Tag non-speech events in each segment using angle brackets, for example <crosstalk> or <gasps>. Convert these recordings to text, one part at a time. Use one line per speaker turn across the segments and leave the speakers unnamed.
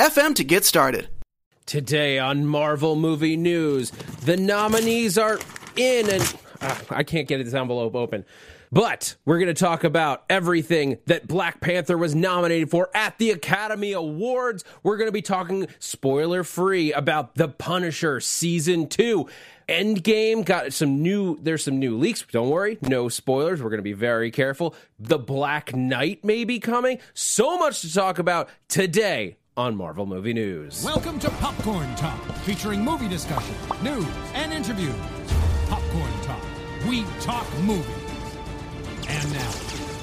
anchor.fm to get started.
Today on Marvel Movie News, the nominees are in, and uh, I can't get this envelope open. But we're going to talk about everything that Black Panther was nominated for at the Academy Awards. We're going to be talking spoiler free about The Punisher Season 2. Endgame got some new, there's some new leaks. Don't worry, no spoilers. We're going to be very careful. The Black Knight may be coming. So much to talk about today on Marvel Movie News.
Welcome to Popcorn Talk, featuring movie discussion, news, and interviews. Popcorn Talk, we talk movies. And now,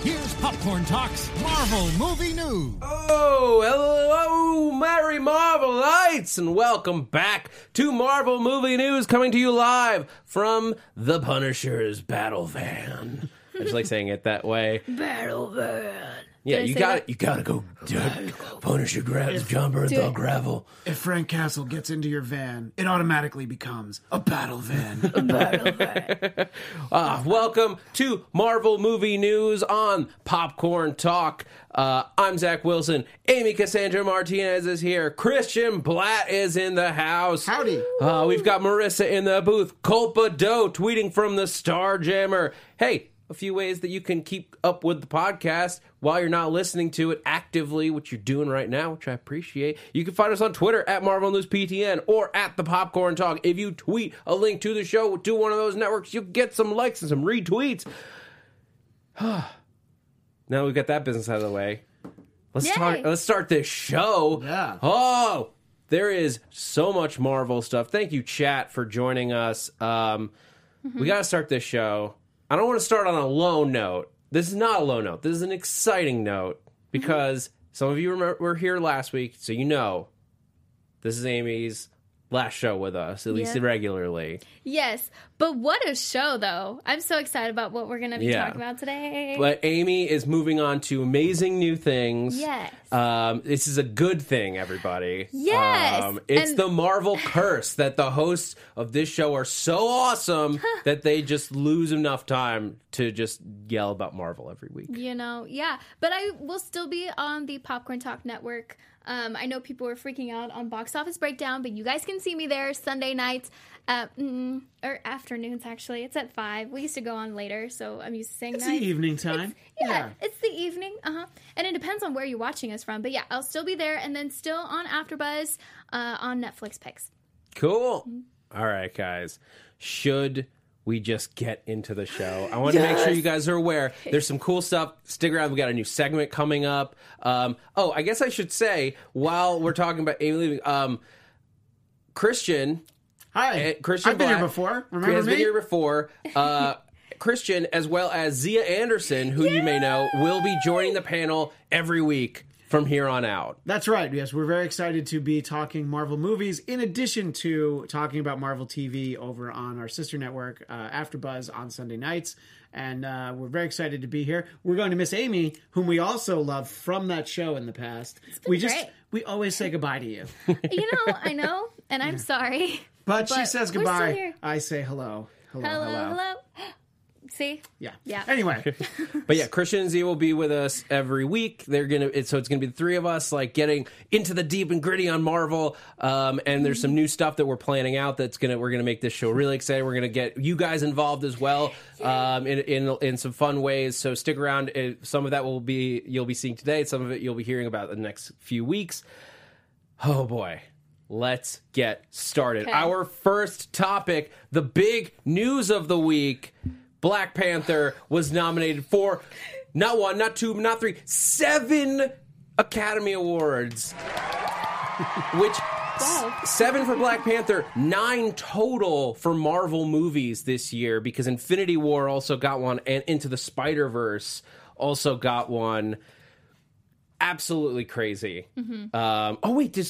here's Popcorn Talk's Marvel Movie News.
Oh, hello, Merry Marvelites, and welcome back to Marvel Movie News, coming to you live from the Punisher's Battle Van. I just like saying it that way.
Battle van.
Yeah, you got it. You gotta go. Punisher grabs John
Do
Bernthal
it.
gravel.
If Frank Castle gets into your van, it automatically becomes a battle van. <laughs>
Battle van. <laughs>
Ah, welcome to Marvel Movie News on Popcorn Talk. Uh, I'm Zach Wilson. Amy Cassandra Martinez is here. Christian Blatt is in the house.
Howdy.
Uh, we've got Marissa in the booth. Culpa Doe tweeting from the Star Jammer. Hey, a few ways that you can keep up with the podcast while you're not listening to it actively, which you're doing right now, which I appreciate. You can find us on Twitter at Marvel News PTN or at the Popcorn Talk. If you tweet a link to the show to one of those networks, you'll get some likes and some retweets. <sighs> now we've got that business out of the way. Let's
Yay.
talk. Let's start this show.
Yeah.
Oh, there is so much Marvel stuff. Thank you, chat, for joining us. Um,
Mm-hmm.
We got to start this show. I don't want to start on a low note. This is not a low note. This is an exciting note because some of you were here last week, so you know this is Amy's last show with us, at least
Yeah.
regularly.
Yes, but what a show, though! I'm so excited about what we're going to be
Yeah.
talking about today.
But Amy is moving on to amazing new things.
Yes.
Um, this is a good thing, everybody.
Yes.
Um, it's
And-
the Marvel curse that the hosts of this show are so awesome <laughs> that they just lose enough time to just yell about Marvel every week.
you know, yeah. But I will still be on the Popcorn Talk Network. Um, I know people were freaking out on Box Office Breakdown, but you guys can see me there Sunday nights, uh, mm, or afternoons. Actually, it's at five. We used to go on later, so I'm used to saying
It's the evening time.
Yeah, it's the evening. Uh huh. And it depends on where you're watching us from. But yeah, I'll still be there, and then still on AfterBuzz uh, on Netflix picks.
Cool.
Mm-hmm.
All right, guys. Should we just get into the show? I want to make sure you guys are aware. There's some cool stuff. Stick around. We got a new segment coming up. Um, oh, I guess I should say while we're talking about Amy leaving, um, Christian
Hi.
Uh, Christian
I've been
Black
here before.
Remember has
Remember
been here before. Uh, <laughs> Christian, as well as Zia Anderson, who you may know, will be joining the panel every week from here on out.
That's right. Yes, we're very excited to be talking Marvel movies in addition to talking about Marvel TV over on our sister network, uh, AfterBuzz, on Sunday nights. And uh, we're very excited to be here. We're going to miss Amy, whom we also love from that show in the past. we just
great.
we always say goodbye to you,
You know, I know, and I'm <laughs> sorry.
but, she
But
says
we're still
goodbye.
here.
I say hello, hello,
Hello,
hello.
hello. See?
Yeah.
Yeah.
Anyway, <laughs>
But yeah, Christian and Zia will be with us every week. They're gonna, it, so it's gonna be the three of us, like getting into the deep and gritty on Marvel. Um, and there's some new stuff that we're planning out that's gonna, we're gonna make this show really exciting. We're gonna get you guys involved as well, um, in, in in some fun ways. So stick around. It, some of that will be you'll be seeing today. Some of it you'll be hearing about the next few weeks. Oh boy. Let's get started.
Okay.
Our first topic, the big news of the week. Black Panther was nominated for not one, not two, not three, seven Academy Awards. Which
Wow.
seven for Black Panther, nine total for Marvel movies this year because Infinity War also got one and Into the Spider Verse also got one. Absolutely crazy. Um, oh wait, did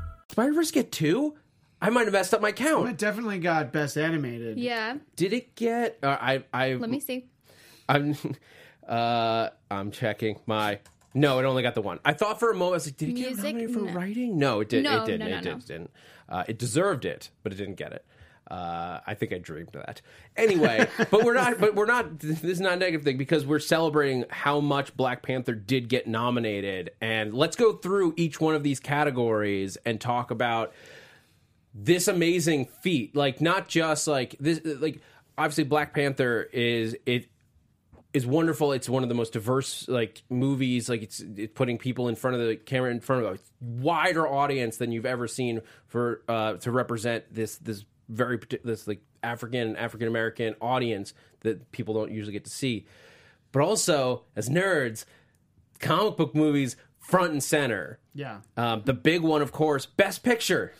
Spider Verse get two? I might have messed up my count.
It definitely got best animated.
Yeah.
Did it get? Uh, I I
Let me see.
I'm <laughs> uh I'm checking my. No, it only got the one. I thought for a moment I was like, did it get nominated for
No.
writing? No, it did.
No,
it didn't.
no, no,
it
no.
did, didn't. Uh, it deserved it, but it didn't get it. Uh, I think I dreamed that. Anyway, <laughs> but we're not. But we're not. This is not a negative thing because we're celebrating how much Black Panther did get nominated, and let's go through each one of these categories and talk about this amazing feat like not just like this like obviously black panther is it is wonderful it's one of the most diverse like movies like it's, it's putting people in front of the camera in front of a wider audience than you've ever seen for uh to represent this this very parti- this like african and african american audience that people don't usually get to see but also as nerds comic book movies front and center
Yeah.
um, the big one of course best picture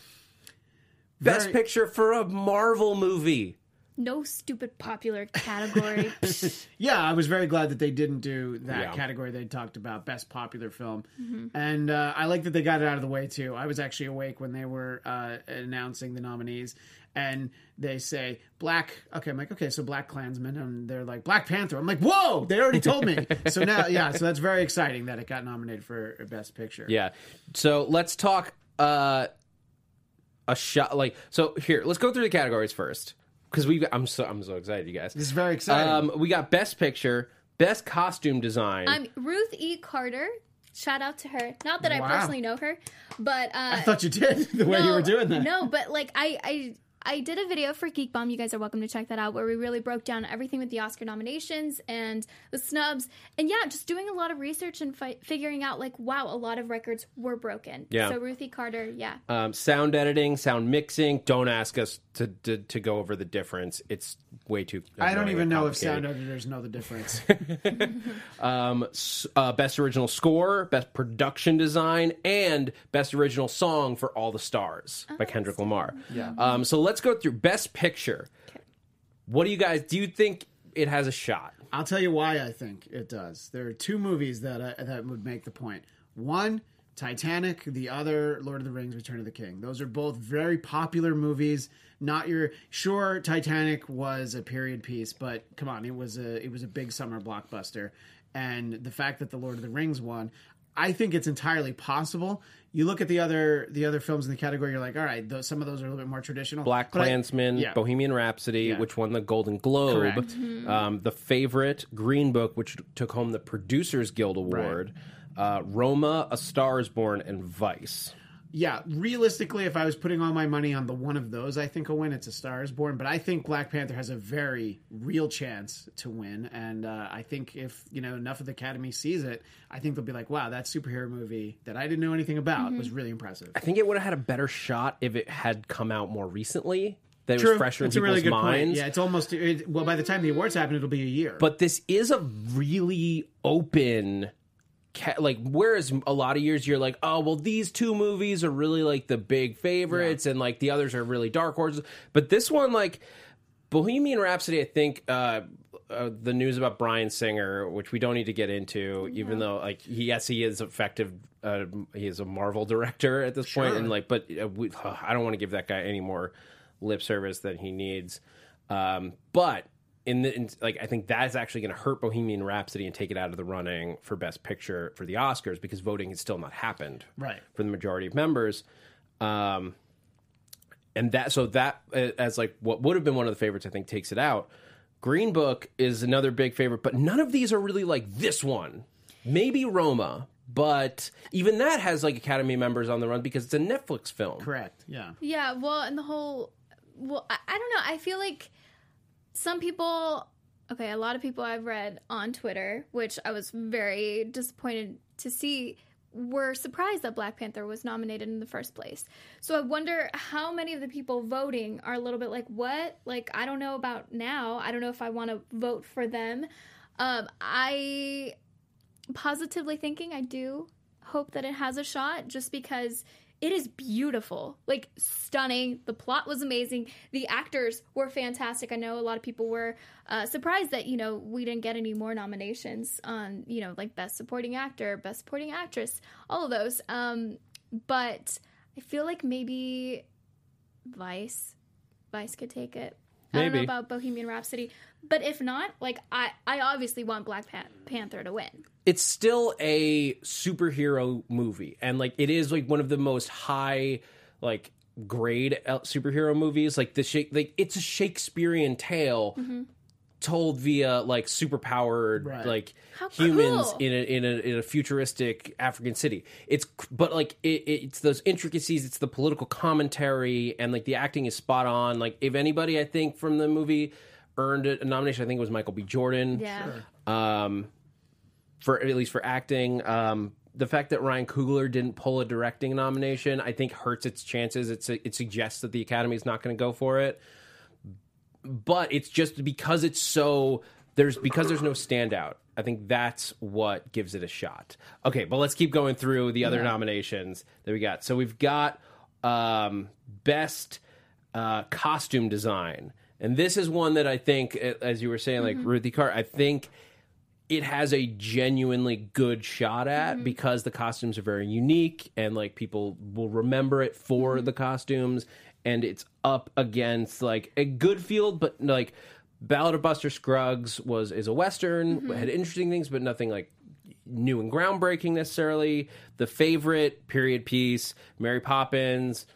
Best
Very-
picture for a Marvel movie.
No stupid popular category. <laughs>
Yeah, I was very glad that they didn't do that
Yeah.
category they talked about, best popular film. And uh, I like that they got it out of the way, too. I was actually awake when they were uh, announcing the nominees. And they say Black. Okay, I'm like, okay, so Black Klansman, and they're like Black Panther. I'm like, whoa, they already told me. so now, <laughs> yeah, so that's very exciting that it got nominated for Best Picture.
Yeah. So let's talk uh, a shot. Like so. Here, let's go through the categories first because we. I'm so I'm so excited, you guys.
This is very exciting.
Um, we got best picture, best costume design.
I'm Ruth E. Carter. Shout out to her. Not that I personally know her, but uh,
I thought you did <laughs> the way you were doing that.
No, but like I, I I did a video for Geek Bomb. You guys are welcome to check that out, where we really broke down everything with the Oscar nominations and the snubs, and yeah, just doing a lot of research and fi- figuring out like, wow, a lot of records were broken.
Yeah.
So Ruthie Carter, yeah.
um, sound editing, sound mixing. Don't ask us to, to to go over the difference. It's way too.
I don't even know if sound editors know the difference. <laughs>
um, uh, best original score, best production design, and best original song for All the Stars by Kendrick Lamar.
Yeah.
Um, so let's go through best picture. What do you guys do? You think it has a shot?
I'll tell you why I think it does. There are two movies that uh, that would make the point. One, Titanic. The other, Lord of the Rings: Return of the King. Those are both very popular movies. Not your sure. Titanic was a period piece, but come on, it was a it was a big summer blockbuster. And the fact that the Lord of the Rings won, I think it's entirely possible. You look at the other the other films in the category, you're like, all right, those, some of those are a little bit more traditional.
Black Klansman,
yeah.
Bohemian Rhapsody,
Yeah.
which won the Golden Globe, um, the favorite Green Book, which took home the Producers Guild Award, uh, Roma, A Star Is Born, and Vice.
yeah, realistically, if I was putting all my money on the one of those, I think will win. It's a Star is Born, but I think Black Panther has a very real chance to win, and uh, I think if you know enough of the Academy sees it, I think they'll be like, "Wow, that superhero movie that I didn't know anything about was really impressive."
I think it would have had a better shot if it had come out more recently. That it
True,
was fresher in
a
people's
really good
minds.
point. Yeah, it's almost it, well by the time the awards happen, it'll be a year.
But this is a really open. Ca- like whereas a lot of years you're like oh well these two movies are really like the big favorites and like the others are really dark horses. But this one like bohemian rhapsody i think uh, uh the news about bryan singer which we don't need to get into even though like he, yes he is effective uh, he is a marvel director at this point and like but uh, we, i don't want to give that guy any more lip service than he needs. Um but in the in, like I think that is actually going to hurt Bohemian Rhapsody and take it out of the running for Best Picture for the Oscars because voting has still not happened
Right.
for the majority of members. Um, and that so that uh, as like what would have been one of the favorites I think takes it out. Green Book is another big favorite, but none of these are really like this one. Maybe Roma, but even that has like Academy members on the run because it's a Netflix film.
correct, yeah.
Yeah, well, and the whole, well, I, I don't know. I feel like some people, okay, a lot of people I've read on Twitter, which I was very disappointed to see, were surprised that Black Panther was nominated in the first place. So I wonder how many of the people voting are a little bit like, what? Like, I don't know about now. I don't know if I want to vote for them. Um, I positively thinking I do hope that it has a shot just because it is beautiful, like stunning. The plot was amazing. The actors were fantastic. I know a lot of people were uh, surprised that you know we didn't get any more nominations on you know like best supporting actor, best supporting actress, all of those. Um, but I feel like maybe Vice, Vice could take it. I don't know about Bohemian Rhapsody, but if not, like I, I obviously want Black Pan- Panther to win.
It's still a superhero movie and like it is like one of the most high like grade uh, superhero movies. Like the shake like it's a shakespearean tale told via like superpowered
Right.
like
How
humans
cool.
in a, in a in a futuristic african city. It's but like it, it's those intricacies it's the political commentary and like the acting is spot on. Like if anybody i think from the movie earned a nomination i think it was michael b. Jordan.
Yeah.
um, for at least for acting. Um, the fact that Ryan Coogler didn't pull a directing nomination, I think, hurts its chances. It's it suggests that the Academy is not going to go for it. But it's just because it's so there's because there's no standout. I think that's what gives it a shot. Okay, but let's keep going through the other nominations that we got. So we've got um, best uh, costume design, and this is one that I think, as you were saying, like Ruthie Carr, I think it has a genuinely good shot at mm-hmm. because the costumes are very unique and like people will remember it for mm-hmm. the costumes. And it's up against like a good field but like Ballad of Buster Scruggs was is a western mm-hmm. had interesting things but nothing like new and groundbreaking necessarily. The favorite period piece Mary Poppins.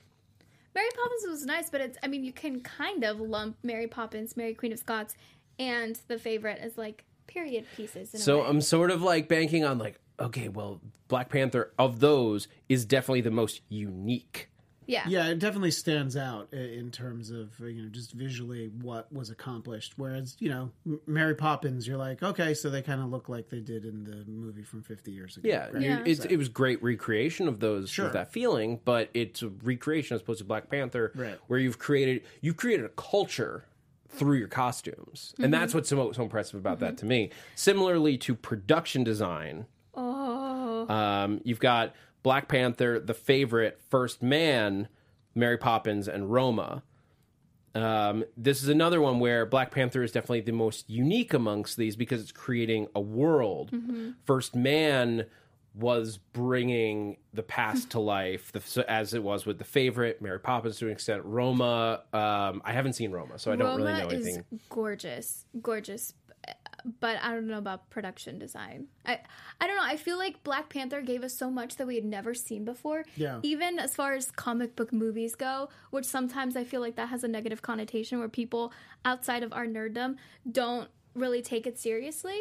Mary Poppins was nice, but it's I mean you can kind of lump Mary Poppins, Mary Queen of Scots, and the favorite as like period pieces. In
So
a way.
I'm sort of like banking on like, okay, well, Black Panther of those is definitely the most unique.
yeah,
Yeah, it definitely stands out in terms of uh, you know just visually what was accomplished. Whereas you know Mary Poppins, you're like, okay, so they kind of look like they did in the movie from 50 years ago.
Yeah,
right?
you-
Yeah.
It's, it was great recreation of those
Sure.
of that feeling, but it's a recreation as opposed to Black Panther,
Right.
where you've created you've created a culture through your costumes, and that's what's so, so impressive about that to me. Similarly to production design,
Oh,
um, you've got Black Panther, The Favorite, First Man, Mary Poppins, and Roma. Um, this is another one where Black Panther is definitely the most unique amongst these because it's creating a world. First Man was bringing the past to life, the, so as it was with The Favorite, Mary Poppins to an extent, Roma. Um, I haven't seen Roma, so I don't
Roma
really know
is
anything.
gorgeous, gorgeous, but I don't know about production design. I I don't know. I feel like Black Panther gave us so much that we had never seen before.
Yeah.
Even as far as comic book movies go, which sometimes I feel like that has a negative connotation where people outside of our nerddom don't really take it seriously.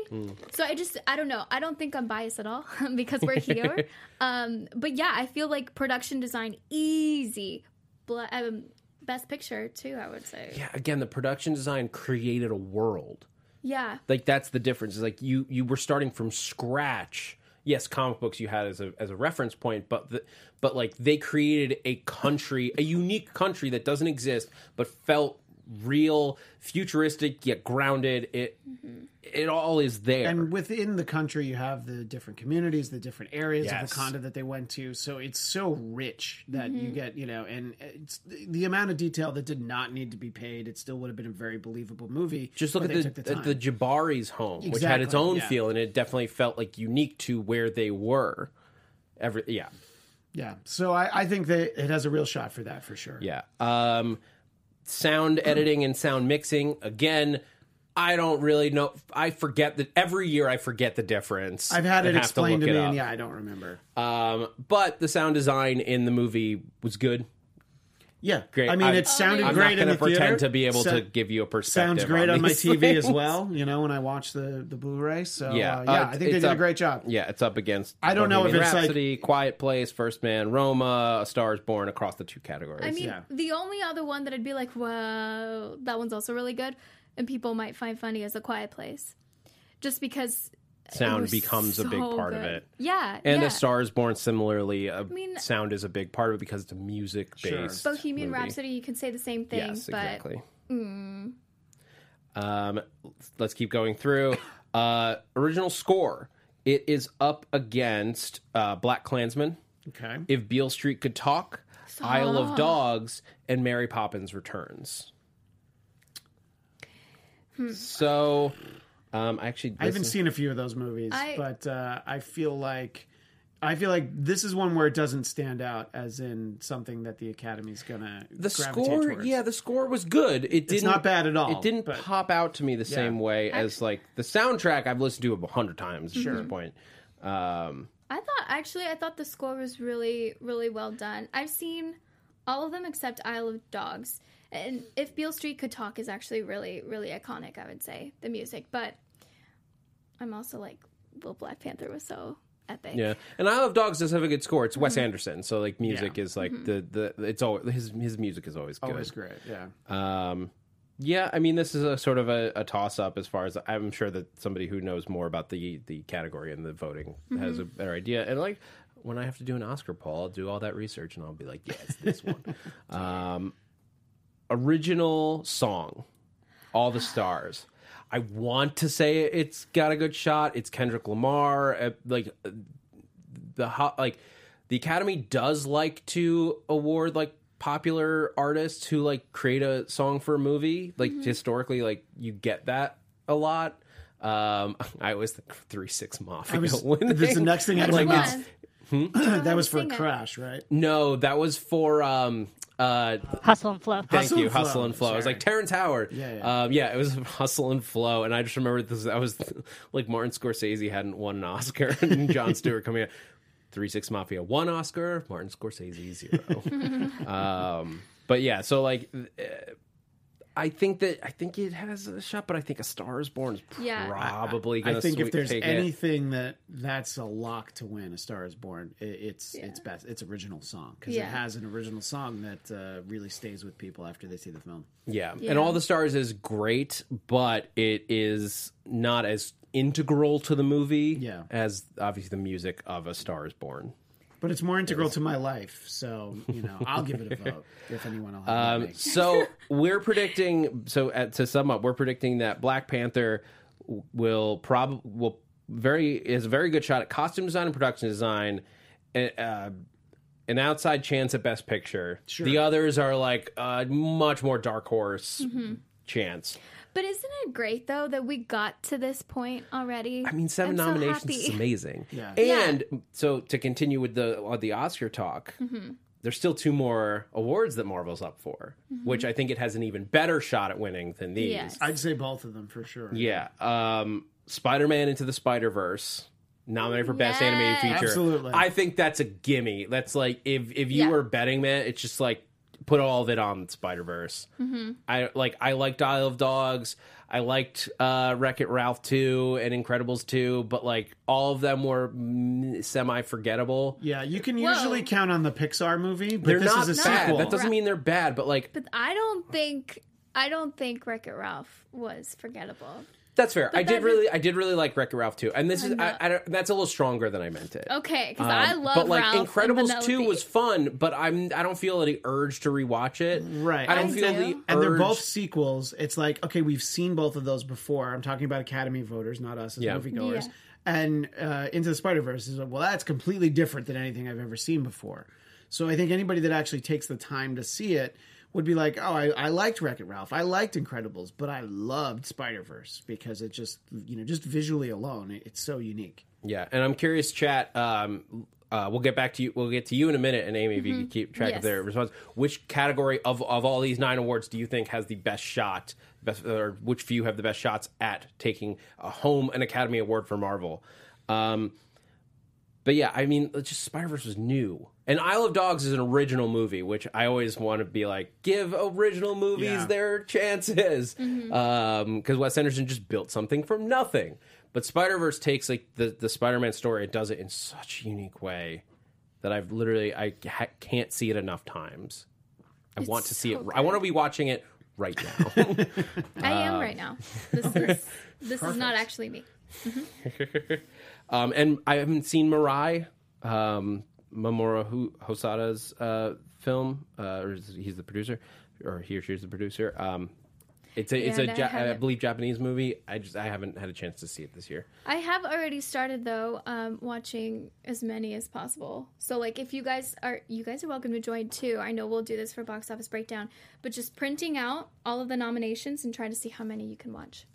So I just I don't know. I don't think I'm biased at all <laughs> because we're <laughs> here. um, but yeah, I feel like production design easy. Bla- um, best picture too, I would say.
Yeah, again, the production design created a world.
Yeah.
like that's the difference is like you you were starting from scratch yes comic books you had as a as a reference point but the, but like they created a country a unique country that doesn't exist but felt real futuristic yet grounded it it all is there
And within the country, you have the different communities, the different areas
Yes.
of Wakanda that they went to. So it's so rich that you get, you know, and it's the amount of detail that did not need to be paid. It still would have been a very believable movie.
just look at the,
the
the. Jabari's home which had its own
yeah.
feel and it definitely felt like unique to where they were every yeah
yeah. So I, I think that it has a real shot for that for sure.
Yeah. Um, sound editing and sound mixing again. I don't really know. I forget that every year. I forget the difference.
I've had it explained to,
look
me,
it
and yeah, I don't remember.
Um, but the sound design in the movie was good.
Yeah,
Great.
I mean,
I'm-
it sounded
I'm
great
not
in
going
the
to pretend
theater.
to be able
Sa-
to give you a perspective.
Sounds great on, my
these
TV as well. You know, when I watch the the Blu-ray. So
Yeah,
yeah, uh, yeah,
uh,
I think they
it's
did a great job.
Yeah, it's up against.
I don't know if
Bohemian
it's like-
Rhapsody, Quiet Place, First Man, Roma, A Star Is Born across the two categories.
I mean,
Yeah.
the only other one that I'd be like, well, that one's also really good, and people might find funny is A Quiet Place, just because
sound
was
becomes a big
so
part of it.
Yeah,
And
yeah.
The Star is Born, similarly, uh,
mean-
sound is a big part of it because it's a music based.
Bohemian
movie.
Rhapsody, you can say the same thing,
Yes,
but
exactly. Um, let's keep going through. Uh, original score. It is up against uh, Black Klansman,
Okay.
If Beale Street Could Talk, Isle of Dogs, and Mary Poppins Returns. So, um, actually,
I haven't
is-
seen a few of those movies,
I-
but uh, I feel like I feel like this is one where it doesn't stand out as in something that the Academy's gonna
the score.
towards.
Yeah, the score was good. It didn't.
not bad at all,
It didn't
but-
pop out to me the same way as like the soundtrack. I've listened to a hundred times at this point. Um,
I thought actually I thought the score was really really well done. I've seen all of them except Isle of Dogs. And if Beale Street could talk is actually really really iconic, I would say the music. But I'm also like, well, Black Panther was so epic.
Yeah, and Isle of Dogs does have a good score. It's
Mm-hmm.
Wes Anderson, so like music is like the the it's always his his music is always good.
always great. Yeah.
Um, yeah, I mean this is a sort of a, a toss up as far as I'm sure that somebody who knows more about the the category and the voting has a better idea. And like when I have to do an Oscar poll, I'll do all that research and I'll be like, yeah, it's this one. <laughs> um, original song, All the Stars. I want to say it's got a good shot. It's Kendrick Lamar. Uh, like uh, the ho- like the Academy does like to award like popular artists who like create a song for a movie. Like historically, like you get that a lot. Um, <laughs> I always think Three Six Mafia
I was, <laughs>
winning.
this is the next thing I
Which
like.
one?
that was for
Sing.
Crash, right?
No, that was for um uh
Hustle and flow.
Thank
Hustle
you,
and Flow,
Hustle and Flow. It was like Terrence Howard.
Yeah, yeah.
Um, yeah, it was <laughs> Hustle and Flow, and I just remember this. That was <laughs> like Martin Scorsese hadn't won an Oscar, <laughs> and Jon Stewart coming out. Three Six Mafia one Oscar, Martin Scorsese zero. um, but yeah, so like, uh, I think that I think it has a shot, but I think A Star Is Born is
Yeah.
probably going
I
to.
think if there's
take it.
anything that that's a lock to win, A Star Is Born. It, it's it's best. It's original song because
Yeah.
it has an original song that uh, really stays with people after they see the film.
Yeah.
Yeah.
And All the Stars is great, but it is not as integral to the movie
Yeah.
as obviously the music of A Star is Born.
But it's more integral to my life, so you know I'll give it a vote <laughs> if anyone will have
Um, so <laughs> we're predicting. So at, to sum up, we're predicting that Black Panther will probably will very is a very good shot at costume design and production design. and, Uh, an outside chance at Best Picture. The others are like a much more dark horse chance.
But isn't it great though that we got to this point already?
I mean, 7
I'm
nominations
happy.
is amazing. <laughs>
Yeah.
And so to continue with the uh, the Oscar talk,
Mm-hmm.
there's still two more awards that Marvel's up for, which I think it has an even better shot at winning than these.
Yes.
I'd say both of them for sure.
Yeah. Um, Spider-Man Into the Spider-Verse nominated for best animated feature.
Absolutely.
I think that's a gimme. That's like if if you
Yeah.
were betting man, it's just like put all of it on Spider-Verse.
Mm-hmm.
I like I liked Isle of Dogs. I liked uh, Wreck It Ralph 2 and Incredibles 2, but like all of them were semi forgettable.
Yeah, you can
Whoa.
usually count on the Pixar movie, but
They're
this
not
is a
bad.
sequel.
That doesn't mean they're bad, but like
But I don't think I don't think Wreck It Ralph was forgettable.
That's fair. I did
that
really I did really like Wreck It Ralph 2. And this is
know.
I, I don't, that's a little stronger than I meant it.
Okay, because I
Um,
love
but like
Ralph and
Incredibles
Vanellope.
2 was fun, but I'm I don't feel any urge to rewatch it.
Right.
I don't
I
feel
do.
the
and they're both sequels. It's like okay, we've seen both of those before. I'm talking about Academy voters, not us as
Yeah.
moviegoers.
Yeah.
And uh, Into the Spider Verse is well, that's completely different than anything I've ever seen before. So I think anybody that actually takes the time to see it would be like, oh, I, I liked Wreck It Ralph, I liked Incredibles, but I loved Spider Verse because it just you know just visually alone, it- it's so unique.
Yeah, and I'm curious, chat. Um, uh, we'll get back to you. We'll get to you in a minute, and Amy, if you could keep track
Yes.
of their response. Which category of of all these nine awards do you think has the best shot? Best, or which few have the best shots at taking a home an Academy Award for Marvel? Um, but yeah, I mean, it's just Spider Verse was new, and Isle of Dogs is an original movie, which I always want to be like, give original movies
Yeah.
their chances, mm-hmm. um, because Wes Anderson just built something from nothing. But Spider Verse takes like the the Spider Man story, it does it in such a unique way that I've literally I ha- can't see it enough times. I want to see
so
it. I want to be watching it right now. <laughs>
I am uh, right now. <laughs> This is this is not actually me. Mm-hmm. <laughs>
um, and I haven't seen Mirai, um, Mamoru Hosoda's uh, film, uh, or is- he's the producer, or he or she's the producer. Um, it's a it's a
I
ja- I believe Japanese movie. I just I haven't had a chance to see it this year.
I have already started though, um, watching as many as possible. So like, if you guys are, you guys are welcome to join too. I know we'll do this for box office breakdown, but just printing out all of the nominations and try to see how many you can watch.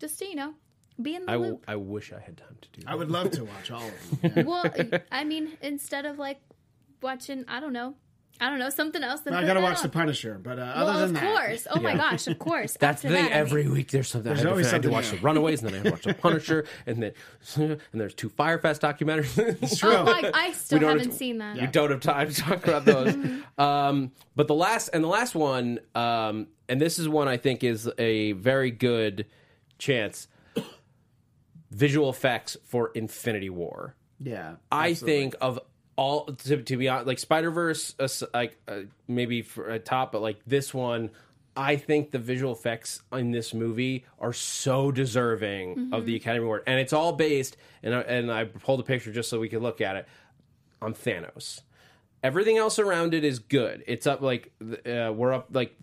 Just so you know, be in the
I, w-
loop.
I wish I had time to do that.
I would love to watch all of them. <laughs> Yeah.
well, I mean, instead of like watching, I don't know, I don't know something else. Then
I gotta watch
on.
The Punisher, but uh,
Well,
other than
of
that,
course. Oh my gosh, of <laughs> course.
That's the thing.
that, I mean-
Every week there's something. I have,
always
to, I have to watch
new.
the Runaways, and then I have to watch the Punisher, and then <laughs> and there's two Fyre Fest documentaries.
Oh my, I still
don't
haven't
have-
seen that.
We don't have time to talk about those. um, but the last and the last one, um, and this is one I think is a very good chance. Visual effects for Infinity War.
yeah,
I
absolutely.
think of all to, to be honest, like Spider Verse, uh, like uh, maybe for a top, but like this one, I think the visual effects in this movie are so deserving of the Academy Award, and it's all based. And I, and I pulled a picture just so we could look at it on Thanos. Everything else around it is good. It's up like uh, we're up like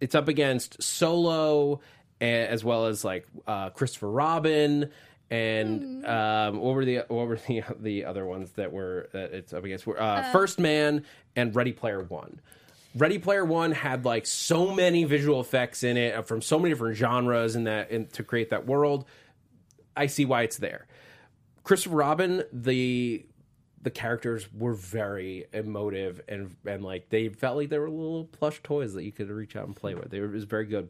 it's up against Solo as well as like uh, Christopher Robin and um, what were the what were <laughs> the the other ones that were that it's up against? Were, Uh, First Man and Ready Player One. Ready Player One had like so many visual effects in it uh, from so many different genres in that in, to create that world. I see why it's there. Christopher Robin, the the characters were very emotive and and like they felt like they were little plush toys that you could reach out and play with. They were, it was very good.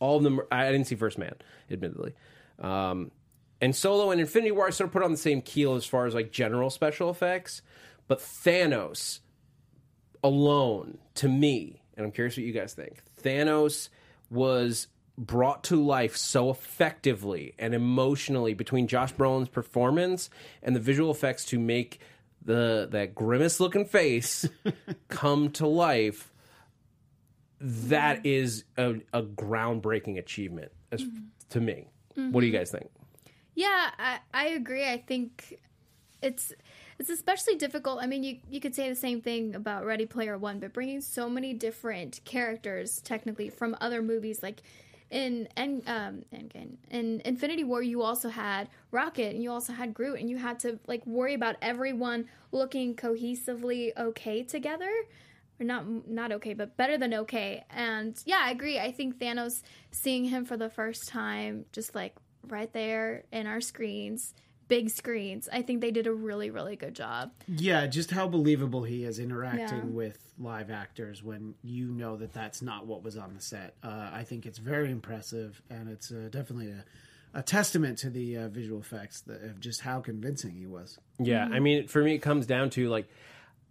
All of them. I didn't see First Man, admittedly. Um, and Solo and Infinity War I sort of put on the same keel as far as like general special effects, but Thanos alone to me, and I'm curious what you guys think. Thanos was brought to life so effectively and emotionally between Josh Brolin's performance and the visual effects to make the that grimace looking face <laughs> come to life. That is a, a groundbreaking achievement as, mm-hmm. to me. What do you mm-hmm. guys think?
Yeah, I, I agree. I think it's it's especially difficult. I mean, you you could say the same thing about Ready Player One, but bringing so many different characters, technically from other movies, like in and um Endgame, in Infinity War, you also had Rocket and you also had Groot, and you had to like worry about everyone looking cohesively okay together. Or not not okay, but better than okay. And yeah, I agree. I think Thanos seeing him for the first time, just like right there in our screens, big screens. I think they did a really, really good job.
Yeah, just how believable he is interacting
Yeah.
with live actors when you know that that's not what was on the set. Uh, I think it's very impressive, and it's uh, definitely a, a testament to the uh, visual effects that, of just how convincing he was.
Yeah, I mean, for me, it comes down to like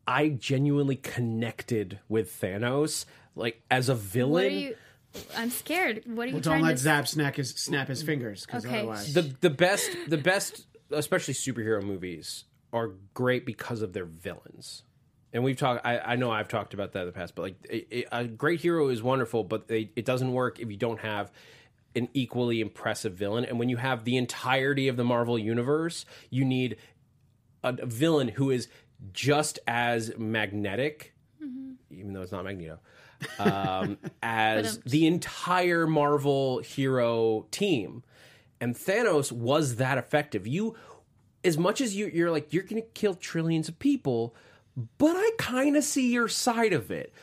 I genuinely connected with Thanos, like as a
What
villain.
Are you? I'm scared. What are you
Well,
trying
don't let
to?
Zap snap his, snap his fingers, because
Okay.
otherwise...
the the best the best especially superhero movies are great because of their villains and we've talked I, I know i've talked about that in the past but like it, it- a great hero is wonderful but they, it doesn't work if you don't have an equally impressive villain and when you have the entirety of the marvel universe you need a, a villain who is just as magnetic mm-hmm. even though it's not magneto <laughs> um, as the entire Marvel hero team. And Thanos was that effective. You, as much as you, you're like, you're going to kill trillions of people, but I kind of see your side of it.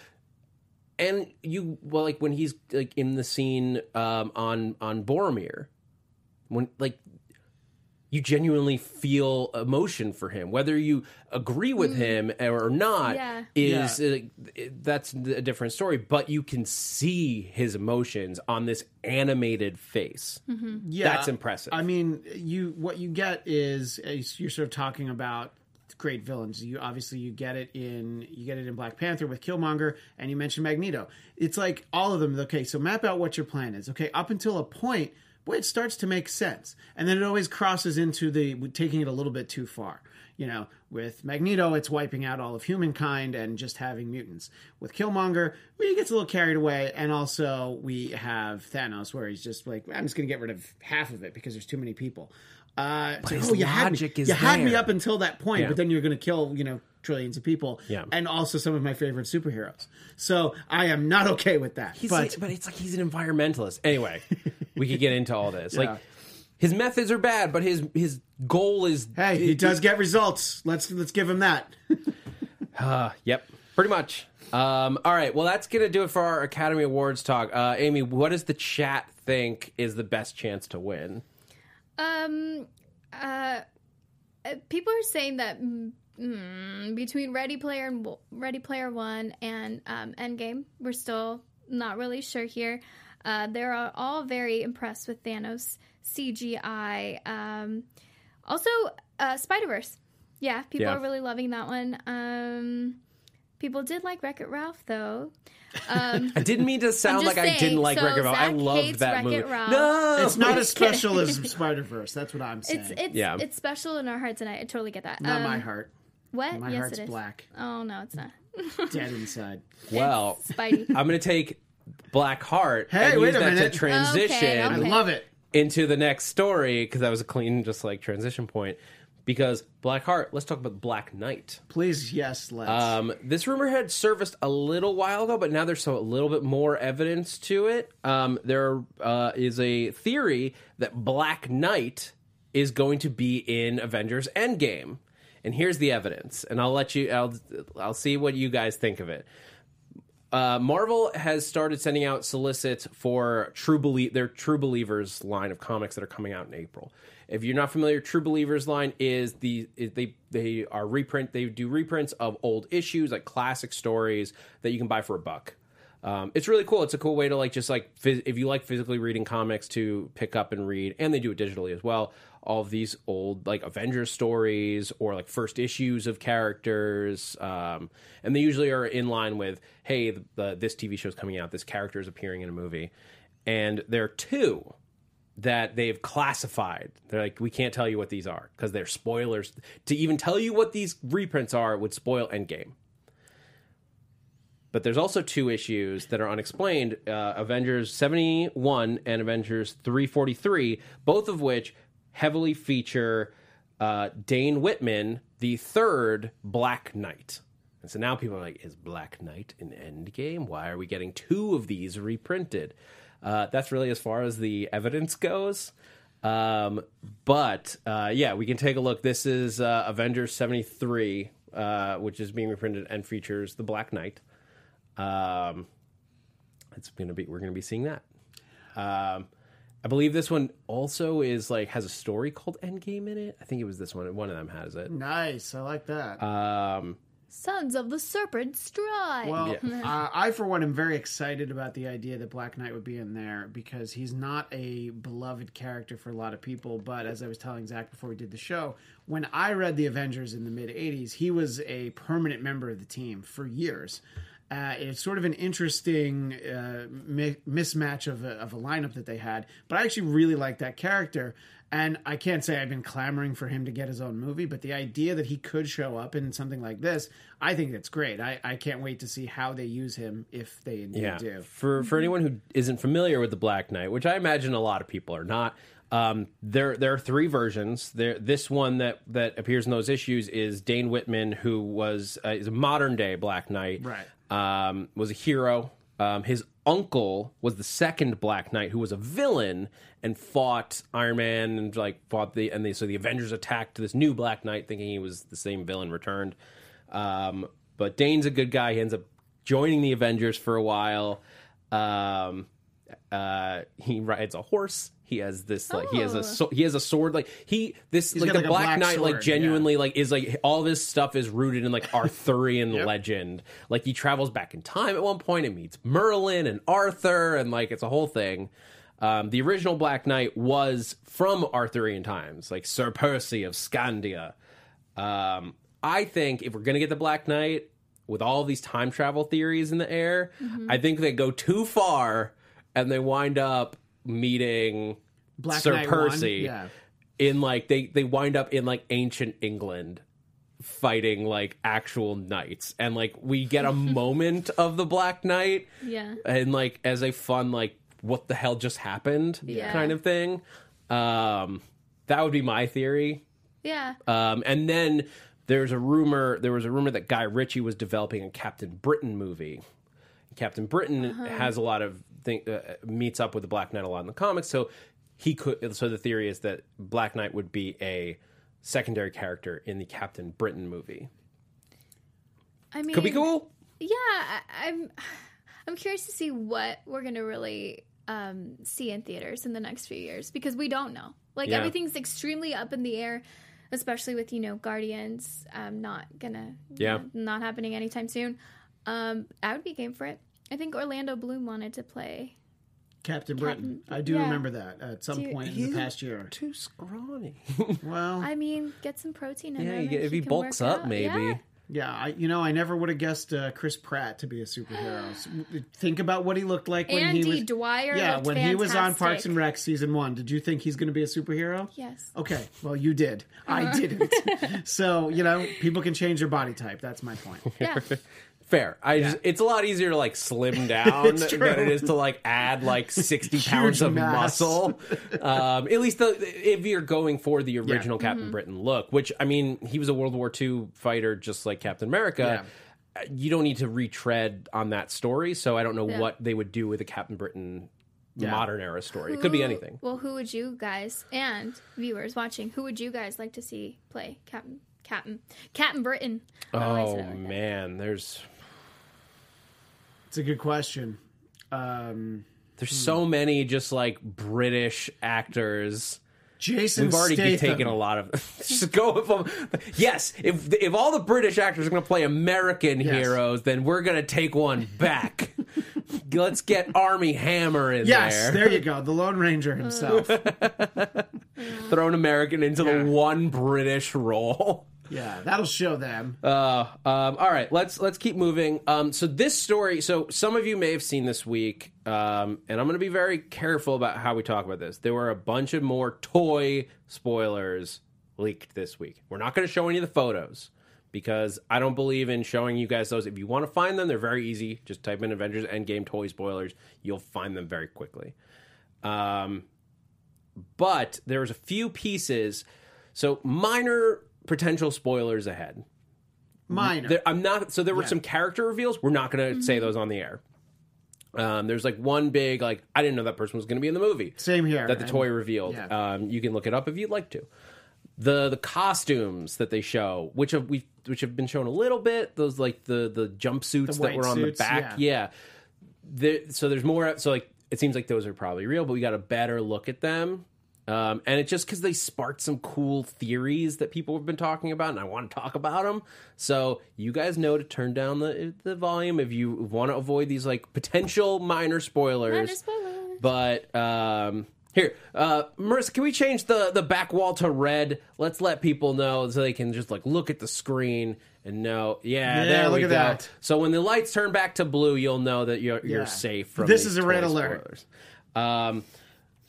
And you, well, like when he's like in the scene um, on on Vormir, when like you genuinely feel emotion for him, whether you agree with him or not,
Yeah.
is uh, that's a different story. But you can see his emotions on this animated face.
yeah,
That's impressive.
I mean, you what you get is you're sort of talking about great villains. You obviously you get it in you get it in Black Panther with Killmonger, and you mentioned Magneto. It's like all of them. Okay, so map out what your plan is. Okay, up until a point, boy, it starts to make sense, and then it always crosses into the taking it a little bit too far. You know, with Magneto, it's wiping out all of humankind and just having mutants. With Killmonger, he gets a little carried away, and also we have Thanos, where he's just like, I'm just going to get rid of half of it because there's too many people. Uh,
his
oh, you had me, you had me up until that point,
Yeah.
but then you're going to kill you know trillions of people,
Yeah.
and also some of my favorite superheroes. So I am not okay with that.
He's
but
like, but it's like he's an environmentalist. Anyway, we could get into all this. <laughs>
Yeah.
Like his methods are bad, but his his goal is
hey, he does get results. Let's let's give him that. <laughs>
Uh, yep, pretty much. Um, all right, well, that's gonna do it for our Academy Awards talk. Uh, Amy, what does the chat think is the best chance to win?
Um, uh, uh, people are saying that mm, between Ready Player and Ready Player One and um, Endgame, we're still not really sure here. Uh, they're all- all very impressed with Thanos CGI. Um, also, uh, Spider Verse. Yeah, people
Yeah.
are really loving that one. Um, people did like Wreck It Ralph though. Um, <laughs>
I didn't mean to sound
just
like I didn't like
so
Wreck-It Ralph. I loved that
Wreck-It
movie.
Ralph.
No,
It's not <laughs> as special as Spider Verse. That's what I'm saying.
it's it's
Yeah.
it's special in our hearts, and I totally get that.
not
Um,
my heart.
What?
My
yes,
heart's
it is.
black,
Oh no, it's not. <laughs>
dead inside.
well,
Spidey.
I'm gonna take Black Heart
Hey,
and
wait
use
a
that
minute.
to transition
Okay,
I
okay.
love it.
into the next story because that was a clean, just like transition point. Because Black Heart, let's talk about Black Knight.
Please, yes, let's.
Um, this rumor had surfaced a little while ago, but now there's so a little bit more evidence to it. Um, there uh, is a theory that Black Knight is going to be in Avengers Endgame, and here's the evidence. And I'll let you. I'll I'll see what you guys think of it. Uh, Marvel has started sending out solicits for True Belie- their True Believers line of comics that are coming out in April. If you're not familiar, True Believers line is the is they they are reprint they do reprints of old issues like classic stories that you can buy for a buck. Um, it's really cool. It's a cool way to like just like phys- if you like physically reading comics to pick up and read, and they do it digitally as well. All of these old like Avengers stories or like first issues of characters, um, and they usually are in line with hey, the, the, this TV show is coming out, this character is appearing in a movie, and there are two that they've classified. They're like, we can't tell you what these are because they're spoilers. To even tell you what these reprints are would spoil Endgame. But there's also two issues that are unexplained uh, Avengers 71 and Avengers 343, both of which heavily feature uh, Dane Whitman, the third Black Knight. And so now people are like, is Black Knight in Endgame? Why are we getting two of these reprinted? Uh, that's really as far as the evidence goes. Um, but uh, yeah, we can take a look. This is uh, Avengers 73, uh, which is being reprinted and features the Black Knight. Um, it's gonna be we're gonna be seeing that. Um, I believe this one also is like has a story called Endgame in it. I think it was this one. One of them has it.
nice. I like that.
Um,
Sons of the Serpent Strike.
Well, <laughs> uh, I for one am very excited about the idea that Black Knight would be in there because he's not a beloved character for a lot of people. But as I was telling Zach before we did the show, when I read the Avengers in the mid '80s, he was a permanent member of the team for years. Uh, it's sort of an interesting uh, mi- mismatch of a, of a lineup that they had, but I actually really like that character. And I can't say I've been clamoring for him to get his own movie, but the idea that he could show up in something like this, I think that's great. I, I can't wait to see how they use him if they indeed
yeah.
do.
For for anyone who isn't familiar with the Black Knight, which I imagine a lot of people are not, um, there there are three versions. There, this one that that appears in those issues is Dane Whitman, who was uh, is a modern day Black Knight.
Right.
Um, was a hero. Um, his uncle was the second Black Knight, who was a villain and fought Iron Man and like fought the and they so the Avengers attacked this new Black Knight, thinking he was the same villain returned. Um, but Dane's a good guy. He ends up joining the Avengers for a while. Um, uh, he rides a horse. He has this like he has a
Oh.
so, he has a sword like he this like the
like,
Black,
black
Knight like
sword,
genuinely like is like all this stuff is rooted in like <laughs> Arthurian legend. Like he travels back in time at one point and meets Merlin and Arthur and like it's a whole thing. Um, the original Black Knight was from Arthurian times, like Sir Percy of Scandia. Um, I think if we're gonna get the Black Knight with all these time travel theories in the air, I think they go too far and they wind up meeting
Black
Sir
Knight
Percy
yeah.
in like they they wind up in like ancient England fighting like actual knights and like we get a <laughs> moment of the Black Knight
yeah.
and like as a fun like what the hell just happened
Yeah.
kind of thing um that would be my theory.
Yeah.
Um, and then there's a rumor. There was a rumor that Guy Ritchie was developing a Captain Britain movie. Captain Britain
Uh-huh.
has a lot of thing, uh, meets up with the Black Knight a lot in the comics, so he could. So the theory is that Black Knight would be a secondary character in the Captain Britain movie.
I mean,
Could be cool.
Yeah, I, I'm. I'm curious to see what we're gonna really um, see in theaters in the next few years because we don't know. Like
Yeah.
everything's extremely up in the air, especially with you know Guardians um, not gonna
Yeah.
not happening anytime soon. Um, I would be game for it. I think Orlando Bloom wanted to play.
Captain Britain. I do
yeah.
remember that at some
Do you-
point in the past year.
Too scrawny. <laughs>
Well,
I mean, get some protein in
Yeah,
him.
you get-
and
if he
can
bulks up,
out.
maybe.
Yeah.
yeah, I, you know, I never would have guessed uh, Chris Pratt to be a superhero. S- Think about what he looked like when
Andy
he was.
Dwyer.
yeah,
looked
when he was on
fantastic.
Parks and Rec season one. Did you think he's going to be a superhero?
Yes.
Okay, well, you did. I <laughs> didn't. so you know, people can change their body type. That's my point.
Yeah.
Fair. I just, it's a lot easier to like slim <laughs> down
It's
than it is to like add like sixty <laughs> pounds of
mass.
muscle. Um, at least the, if you're going for the original Captain
Mm-hmm.
Britain look, which I mean, he was a World War II fighter just like Captain America. Uh, You don't need to retread on that story, so I don't know
Yeah.
what they would do with a Captain Britain
Yeah.
modern era story. It could be
Who-
anything.
Well, who would you guys and viewers watching? Who would you guys like to see play Captain Captain Captain Britain? I don't know why I
Oh
said it like that.
man, there's
It's a good question. Um,
there's so many just like British actors.
Jason
We've already
Statham.
taken a lot of. <laughs> just go with them. Yes, if if all the British actors are going to play American
Yes.
heroes, then we're going to take one back. <laughs> Let's get Armie Hammer in
Yes,
there.
there you go. The Lone Ranger himself. <laughs>
Throw an American into
Yeah.
the one British role.
Yeah, that'll show them.
Uh, um, all right, let's let's keep moving. Um, so this story, so some of you may have seen this week, um, and I'm going to be very careful about how we talk about this. There were a bunch of more toy spoilers leaked this week. We're not going to show any of the photos because I don't believe in showing you guys those. If you want to find them, they're very easy. Just type in Avengers Endgame toy spoilers. You'll find them very quickly. Um, but there was a few pieces, so minor potential spoilers ahead.
Minor.
There, I'm not. So there were
Yeah.
some character reveals. We're not going to say those on the air. Um, there's like one big like I didn't know that person was going to be in the movie.
Same here.
That the
And-
toy revealed.
yeah.
Um, you can look it up if you'd like to. The the costumes that they show, which have we which have been shown a little bit. Those like the the jumpsuits
The
that were on
suits,
the back. Yeah. There, so there's more. So like it seems like those are probably real, but we got a better look at them. Um, and it's just because they sparked some cool theories that people have been talking about, and I want to talk about them. So you guys know to turn down the the volume if you want to avoid these like potential minor spoilers.
Minor spoilers.
But um, here, uh, Marissa, can we change the the back wall to red? Let's let people know so they can just like look at the screen and know. Yeah,
Yeah,
there
look
we
at
go.
that.
So when the lights turn back to blue, you'll know that you're
Yeah.
you're safe from
This is a red
toy
alert.
Um,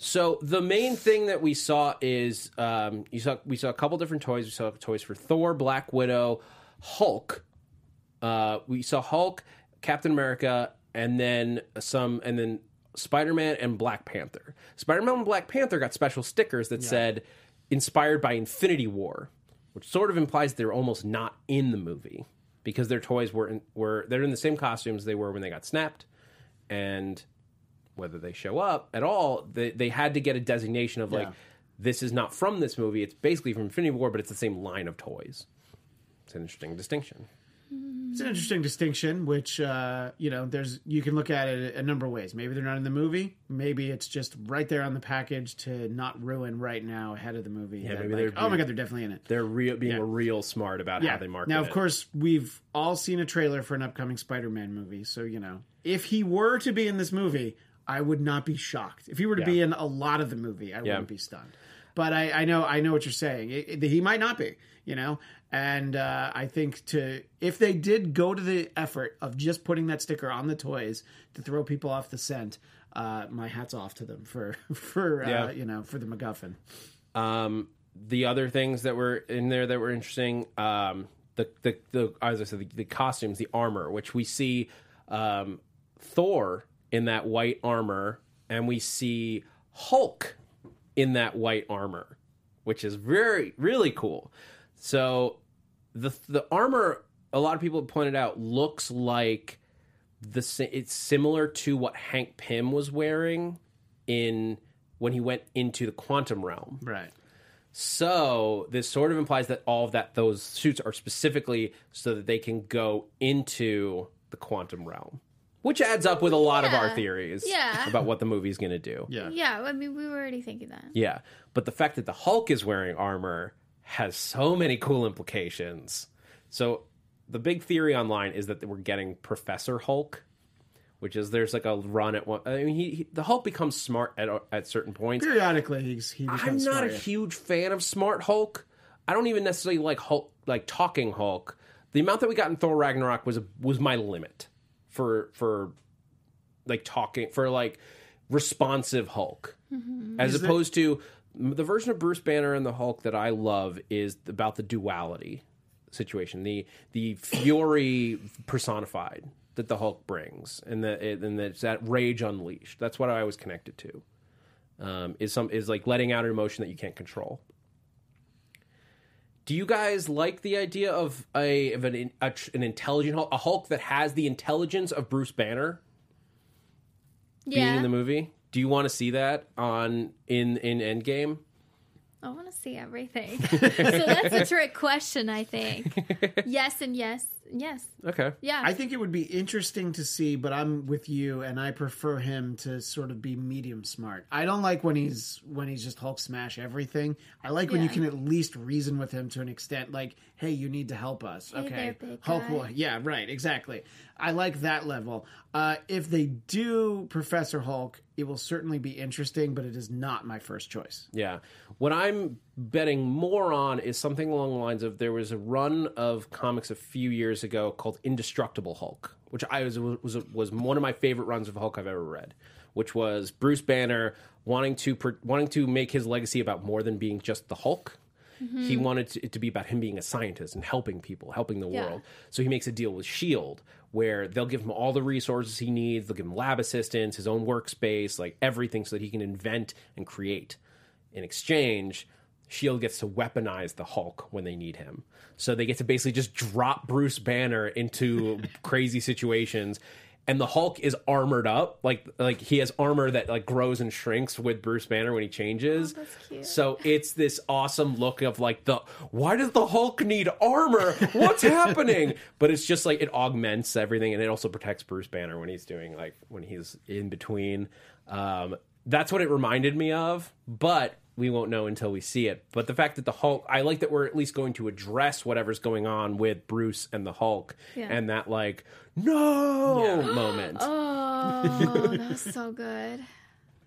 so the main thing that we saw is um, you saw we saw a couple different toys. We saw toys for Thor, Black Widow, Hulk. Uh, we saw Hulk, Captain America, and then some, and then Spider Man and Black Panther. Spider Man and Black Panther got special stickers that said "inspired by Infinity War," which sort of implies they're almost not in the movie because their toys were in, were they're in the same costumes they were when they got snapped, and whether they show up at all, they they had to get a designation of like
Yeah.
this is not from this movie. It's basically from Infinity War, but it's the same line of toys. It's an interesting distinction.
It's an interesting distinction, which uh, you know, there's you can look at it a number of ways. Maybe they're not in the movie. Maybe it's just right there on the package to not ruin right now ahead of the movie.
Yeah,
that,
maybe
like,
they're-
oh my god, they're definitely in it.
They're real being
Yeah.
real smart about how they market
Now,
it.
of course, we've all seen a trailer for an upcoming Spider-Man movie, so you know, if he were to be in this movie, I would not be shocked. If he were to be in a lot of the movie, I
Yeah.
wouldn't be stunned. But I, I know, I know what you're saying. It- it- he might not be, you know. And uh, I think to if they did go to the effort of just putting that sticker on the toys to throw people off the scent, uh, my hats off to them for <laughs> for uh,
Yeah.
you know for the MacGuffin.
Um, the other things that were in there that were interesting, um, the, the the as I said, the, the costumes, the armor, which we see um, Thor in that white armor, and we see Hulk in that white armor, which is very really cool. So the the armor, a lot of people pointed out, looks like the it's similar to what Hank Pym was wearing in when he went into the quantum realm.
Right.
So this sort of implies that all of that those suits are specifically so that they can go into the quantum realm, which adds up with a lot of our theories
Yeah.
about what the movie's going to do.
Yeah.
Yeah, I mean, we were already thinking that.
Yeah, but the fact that the Hulk is wearing armor has so many cool implications. So the big theory online is that we're getting Professor Hulk, which is there's like a run at one. I mean, he, he the Hulk becomes smart at at certain points.
Periodically, he's, he becomes
I'm not
smarter.
a huge fan of Smart Hulk. I don't even necessarily like Hulk, like talking Hulk. The amount that we got in Thor Ragnarok was was my limit for for like talking for like responsive Hulk, as opposed to the version of Bruce Banner and the Hulk that I love is about the duality situation, the the fury personified that the Hulk brings, and that and that's that rage unleashed. That's what I was connected to um, is some is like letting out an emotion that you can't control. Do you guys like the idea of a of an a, an intelligent Hulk, a Hulk that has the intelligence of Bruce Banner being
Yeah.
in the movie? Do you want to see that on in in Endgame?
I want to see everything. <laughs> so that's a trick question, I think. <laughs> Yes and yes. Yes.
Okay.
Yeah.
I think it would be interesting to see, but I'm with you, and I prefer him to sort of be medium smart. I don't like when he's when he's just Hulk smash everything. I like when you can at least reason with him to an extent, like, "Hey, you need to help us."
Hey
okay,
there, big
Hulk
guy.
will. Yeah, right. Exactly. I like that level. Uh, if they do Professor Hulk, it will certainly be interesting, but it is not my first choice.
Yeah. What I'm betting more on is something along the lines of there was a run of comics a few years ago called Indestructible Hulk, which I was was was one of my favorite runs of Hulk I've ever read, which was Bruce Banner wanting to wanting to make his legacy about more than being just the Hulk. Mm-hmm. He wanted it to be about him being a scientist and helping people, helping the
Yeah.
world. So he makes a deal with Shield where they'll give him all the resources he needs. They'll give him lab assistants, his own workspace, like everything, so that he can invent and create. In exchange, Shield gets to weaponize the Hulk when they need him. So they get to basically just drop Bruce Banner into <laughs> crazy situations. And the Hulk is armored up, like like he has armor that like grows and shrinks with Bruce Banner when he changes.
Oh, that's cute.
So it's this awesome look of like the why does the Hulk need armor? What's <laughs> happening? But it's just like it augments everything, and it also protects Bruce Banner when he's doing like when he's in between. Um, that's what it reminded me of, but we won't know until we see it. But the fact that the Hulk, I like that we're at least going to address whatever's going on with Bruce and the Hulk,
Yeah.
and that like no <gasps> moment.
Oh, <laughs> that was so good.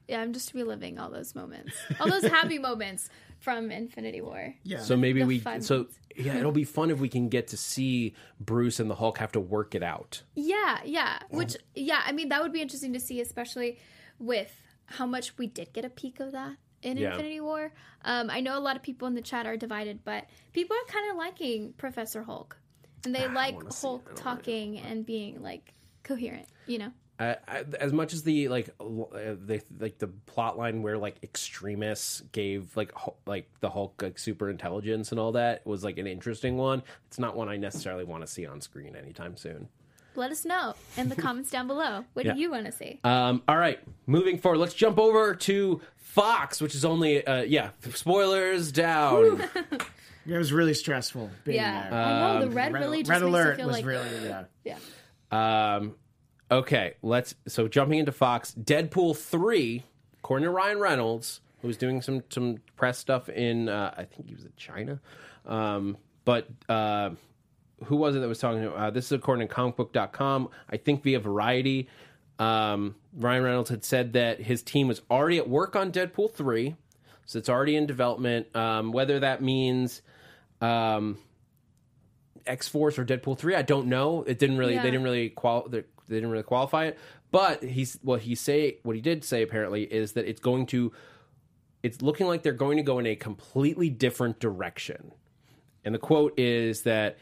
Yeah, I'm just reliving all those moments, all those happy <laughs> moments from Infinity War.
Yeah.
So maybe
The
we
fun
so
ones.
yeah, it'll be fun if we can get to see Bruce and the Hulk have to work it out.
Yeah, yeah. Oh. Which, yeah, I mean, that would be interesting to see, especially with how much we did get a peek of that in
Yeah.
Infinity War. Um, I know a lot of people in the chat are divided, but people are kind of liking Professor Hulk, and they like
it. I
Hulk talking and being like coherent. You know?
I, I, as much as the like uh, the like the plot line where like extremists gave like Hul- like the Hulk like super intelligence and all that was like an interesting one. It's not one I necessarily want to see on screen anytime soon.
Let us know in the <laughs> comments down below. What
Yeah.
do you want to see?
Um, all right, moving forward, let's jump over to Fox, which is only uh, yeah spoilers down. <laughs> <laughs>
It was really stressful being
yeah,
there.
I know the red,
Red,
really just
Red
makes
alert
feel
was
like
really yeah.
yeah.
Um, okay, let's. So jumping into Fox, Deadpool three, according to Ryan Reynolds, who was doing some some press stuff in, uh, I think he was in China, um, but. Uh, who was it that was talking to? Uh, this is according to comicbook.com. I think via Variety. Um, Ryan Reynolds had said that his team was already at work on Deadpool 3. So it's already in development. Um, whether that means um, X Force or Deadpool three. I don't know. It didn't really.
Yeah.
They didn't really qual. They didn't really qualify it. But he's what he say. What he did say apparently is that it's going to. It's looking like they're going to go in a completely different direction. And the quote is that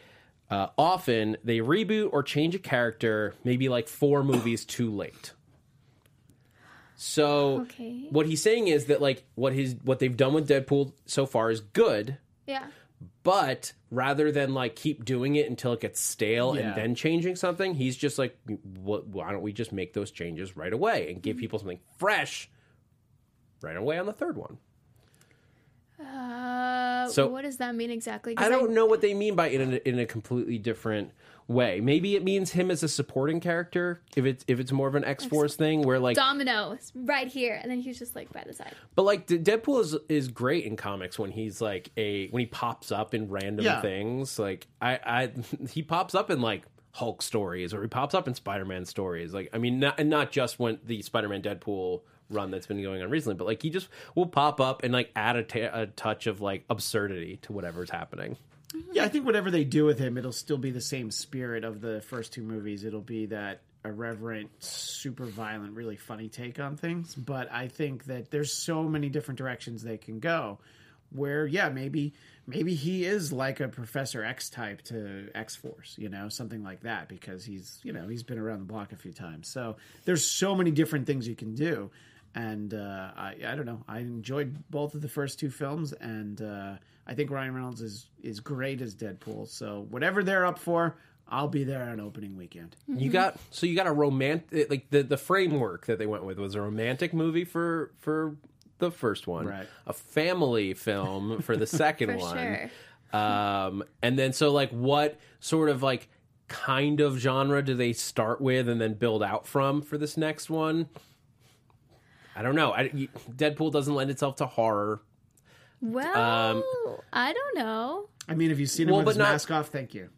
uh, often they reboot or change a character maybe like four <gasps> movies too late. So
Okay.
what he's saying is that like what his what they've done with Deadpool so far is good,
Yeah.
but rather than like keep doing it until it gets stale
Yeah.
and then changing something, he's just like, what, why don't we just make those changes right away and give
Mm-hmm.
people something fresh right away on the third one?
Uh,
So-
what does that mean exactly?
I don't know what they mean by in a, in a completely different way. Maybe it means him as a supporting character. If it's if it's more of an X Force thing, where like,
Domino is right here, and then he's just like by the side.
but like Deadpool is is great in comics when he's like a when he pops up in random
Yeah.
things. Like I I <laughs> he pops up in like Hulk stories or he pops up in Spider Man stories. Like I mean, not, and not just when the Spider Man Deadpool run that's been going on recently, but like he just will pop up and like add a touch of like absurdity to whatever's happening.
Yeah, I think whatever they do with him, it'll still be the same spirit of the first two movies. It'll be that irreverent, super violent, really funny take on things. But I think that there's so many different directions they can go. Where, yeah, maybe maybe he is like a Professor X type to X Force, you know, something like that, because he's you know he's been around the block a few times. So there's so many different things you can do. And uh, I, I don't know. I enjoyed both of the first two films, and uh, I think Ryan Reynolds is is great as Deadpool. So whatever they're up for, I'll be there on opening weekend.
You got so you got a romantic like the the framework that they went with was a romantic movie for for the first one,
Right.
a family film for the <laughs> second
For
one,
sure.
um, and then so like what sort of like kind of genre do they start with and then build out from for this next one? I don't know. I, Deadpool doesn't lend itself to horror.
Well,
Um,
I don't know.
I mean, have you've seen him
Well,
with his
not-
mask off, thank you.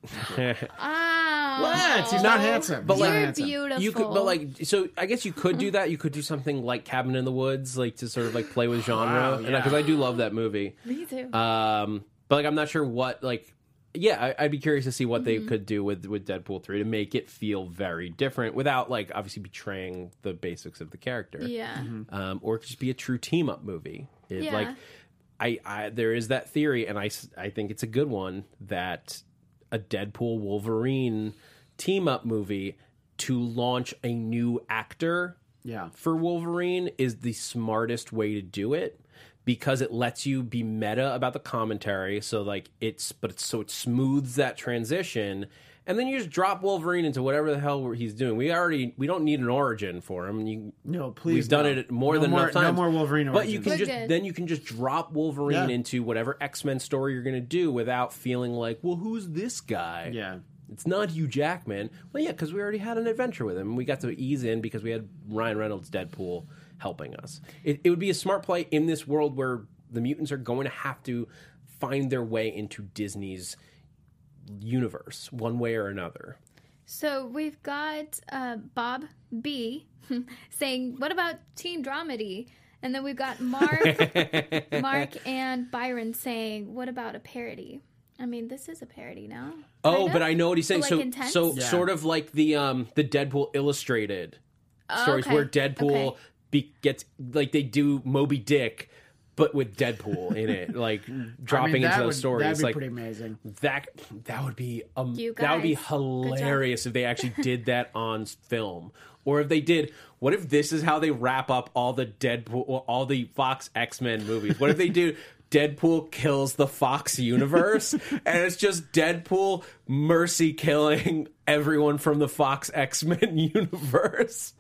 Ah, <laughs>
What? He's not handsome.
But
He's
like-
not
You're
handsome.
beautiful.
You could, but like, so I guess you could do that. You could do something like Cabin in the Woods, like to sort of like play with genre,
Wow, yeah.
because I do love that movie.
me too.
Um, but like, I'm not sure what like. Yeah, I, I'd be curious to see what
Mm-hmm.
they could do with with Deadpool three to make it feel very different without like obviously betraying the basics of the character.
yeah.
Um, or it could just be a true team up movie. It,
Yeah.
Like, I, I there is that theory, and I I think it's a good one that a Deadpool Wolverine team up movie to launch a new actor
Yeah.
for Wolverine is the smartest way to do it because it lets you be meta about the commentary so like it's but it's so it smooths that transition and then you just drop Wolverine into whatever the hell he's doing. We already we don't need an origin for him. You
No, please.
We've done
no.
it more
No
than
more,
enough times.
No more Wolverine. Origins.
But you can
We're
just
good.
then you can just drop Wolverine
Yeah.
into whatever X Men story you're going to do without feeling like, well, who's this guy?
Yeah.
It's not Hugh Jackman. Well, yeah, because we already had an adventure with him. We got to ease in because we had Ryan Reynolds Deadpool helping us. It, it would be a smart play in this world where the mutants are going to have to find their way into Disney's universe one way or another.
So we've got uh, Bob B <laughs> saying, "What about Teen Dramedy?" And then we've got Mark, <laughs> Mark and Byron saying, "What about a parody?" I mean, this is a parody now.
Oh,
Kinda?
but I know what he's saying. So,
like, intense?
so
Yeah.
sort of like the um the Deadpool illustrated stories
okay.
where Deadpool
Okay.
Be, gets like they do Moby Dick, but with Deadpool in it, <laughs> like dropping
I mean,
into those
would,
stories.
That'd be
like
pretty amazing.
that that would be um,
You
that would be
guys, good job.
hilarious if they actually <laughs> did that on film or if they did what if this is how they wrap up all the deadpool all the fox x-men movies what if they do <laughs> deadpool kills the fox universe and it's just deadpool mercy killing everyone from the fox x-men universe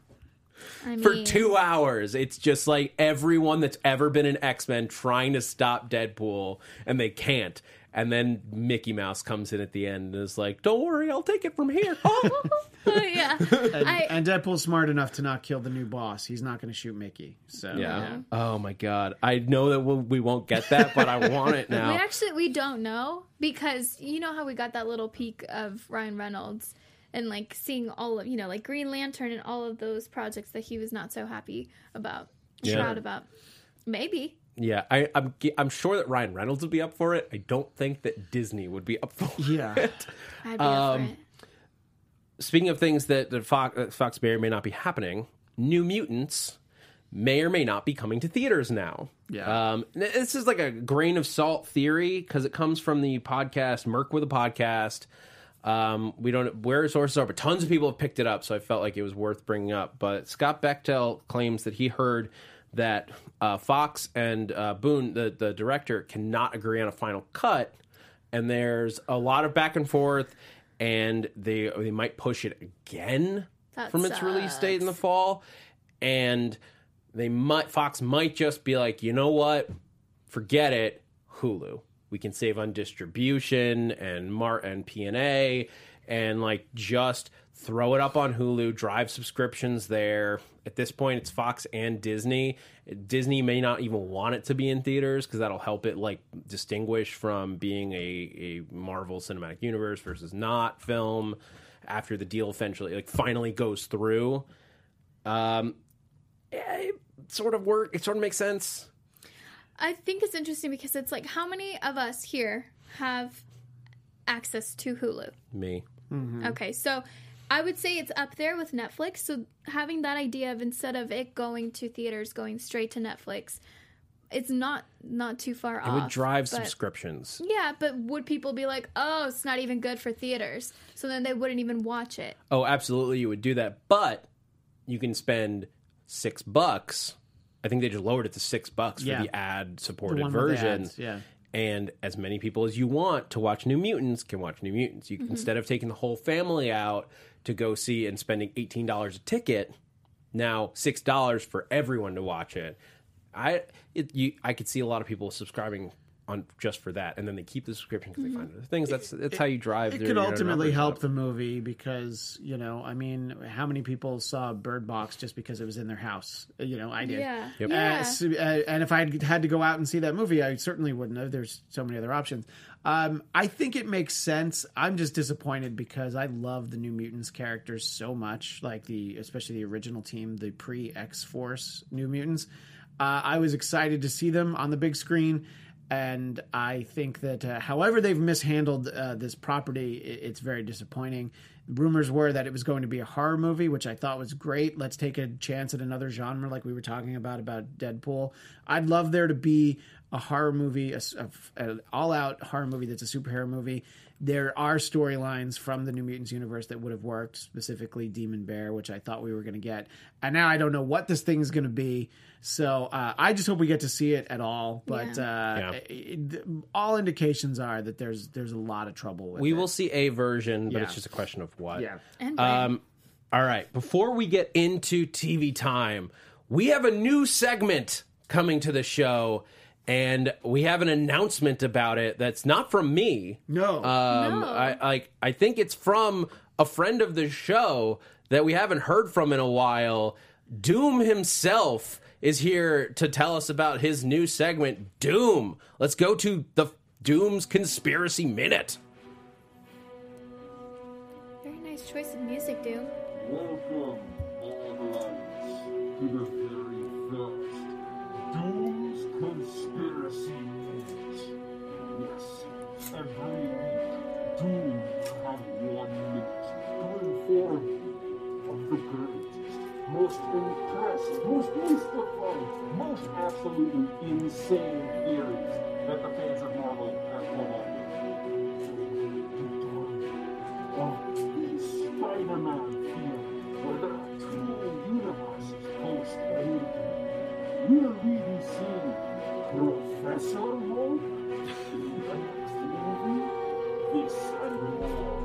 I mean,
for two hours. It's just like everyone that's ever been an X Men trying to stop Deadpool, and they can't. And then Mickey Mouse comes in at the end and is like, "Don't worry, I'll take it from here."
Oh, <laughs> <laughs> yeah,
And,
I,
and Deadpool's smart enough to not kill the new boss. He's not going to shoot Mickey. So
yeah. Oh my god. I know that we'll, we won't get that, but I want it <laughs>
we
now.
actually we don't know because you know how we got that little peek of Ryan Reynolds and like seeing all of you know like Green Lantern and all of those projects that he was not so happy about,
Yeah.
proud about. Maybe
Yeah, I, I'm I'm sure that Ryan Reynolds would be up for it. I don't think that Disney would be up for
Yeah.
it. <laughs>
I'd be
Um,
up for it.
speaking of things that, that Fox, that Fox may or may not be happening, New Mutants may or may not be coming to theaters now.
Yeah.
Um, this is like a grain of salt theory because it comes from the podcast Merc with a podcast. Um, we don't where his sources are, but tons of people have picked it up, so I felt like it was worth bringing up. But Scott Bechtel claims that he heard that uh, Fox and uh, Boone, the the director, cannot agree on a final cut, and there's a lot of back and forth, and they they might push it again
That
from its release date in the fall, and they might Fox might just be like, you know what, forget it, Hulu. We can save on distribution and Mar and P and A, and like just throw it up on Hulu, drive subscriptions there. At this point, it's Fox and Disney. Disney may not even want it to be in theaters because that'll help it like distinguish from being a, a Marvel Cinematic Universe versus not film after the deal eventually like finally goes through. Um, it sort of work. It sort of makes sense.
I think it's interesting because it's like how many of us here have access to Hulu?
Me. Mm-hmm.
Okay, so I would say it's up there with Netflix. So having that idea of instead of it going to theaters, going straight to Netflix, it's not not too far
It
off.
It would drive
but-
subscriptions.
Yeah, but would people be like, "Oh, it's not even good for theaters," so then they wouldn't even watch it?
Oh, absolutely, you would do that. But you can spend six bucks. I think they just lowered it to six bucks
Yeah.
for the ad supported
one
version.
ads, yeah.
And as many people as you want to watch New Mutants can watch New Mutants. You mm-hmm. instead of taking the whole family out to go see and spending eighteen dollars a ticket, now six dollars for everyone to watch it. I it, you, I could see a lot of people subscribing on just for that, and then they keep the subscription because they find other things. That's that's how you drive.
It
their-
could
your
ultimately
numbers
help
up.
the movie because you know, I mean, how many people saw Bird Box just because it was in their house? You know, I did.
Yeah,
Yep.
Uh,
yeah.
so- uh, and if I had to go out and see that movie, I certainly wouldn't have. There's so many other options. Um, I think it makes sense. I'm just disappointed because I love the New Mutants characters so much, like the especially the original team, the pre X Force New Mutants. Uh, I was excited to see them on the big screen, and I think that uh, however they've mishandled uh, this property, it's very disappointing. Rumors were that it was going to be a horror movie, which I thought was great. Let's take a chance at another genre, like we were talking about about Deadpool. I'd love there to be a horror movie, a, a an all-out horror movie that's a superhero movie. There are storylines from the New Mutants universe that would have worked, specifically Demon Bear, which I thought we were going to get, and now I don't know what this thing is going to be. So uh, I just hope we get to see it at all. But uh, it- all indications are that there's there's a lot of trouble. with
We
it.
will see a version, but
Yeah.
it's just a question of what.
Yeah.
And?
Um, all right. Before we get into TV time, we have a new segment coming to the show, and we have an announcement about it that's not from me.
No.
Um,
No.
I like. I think it's from a friend of the show that we haven't heard from in a while. Doom himself is here to tell us about his new segment, Doom. Let's go to the Doom's Conspiracy Minute.
Very nice choice of music, Doom.
Welcome, all lights, to the very most impressive, most mystifying, most absolutely insane theories that the fans of Marvel have come up with. Of the Spider-Man theory, where are two universes post-endgame. Will we be seeing Professor Hulk the next movie? This and more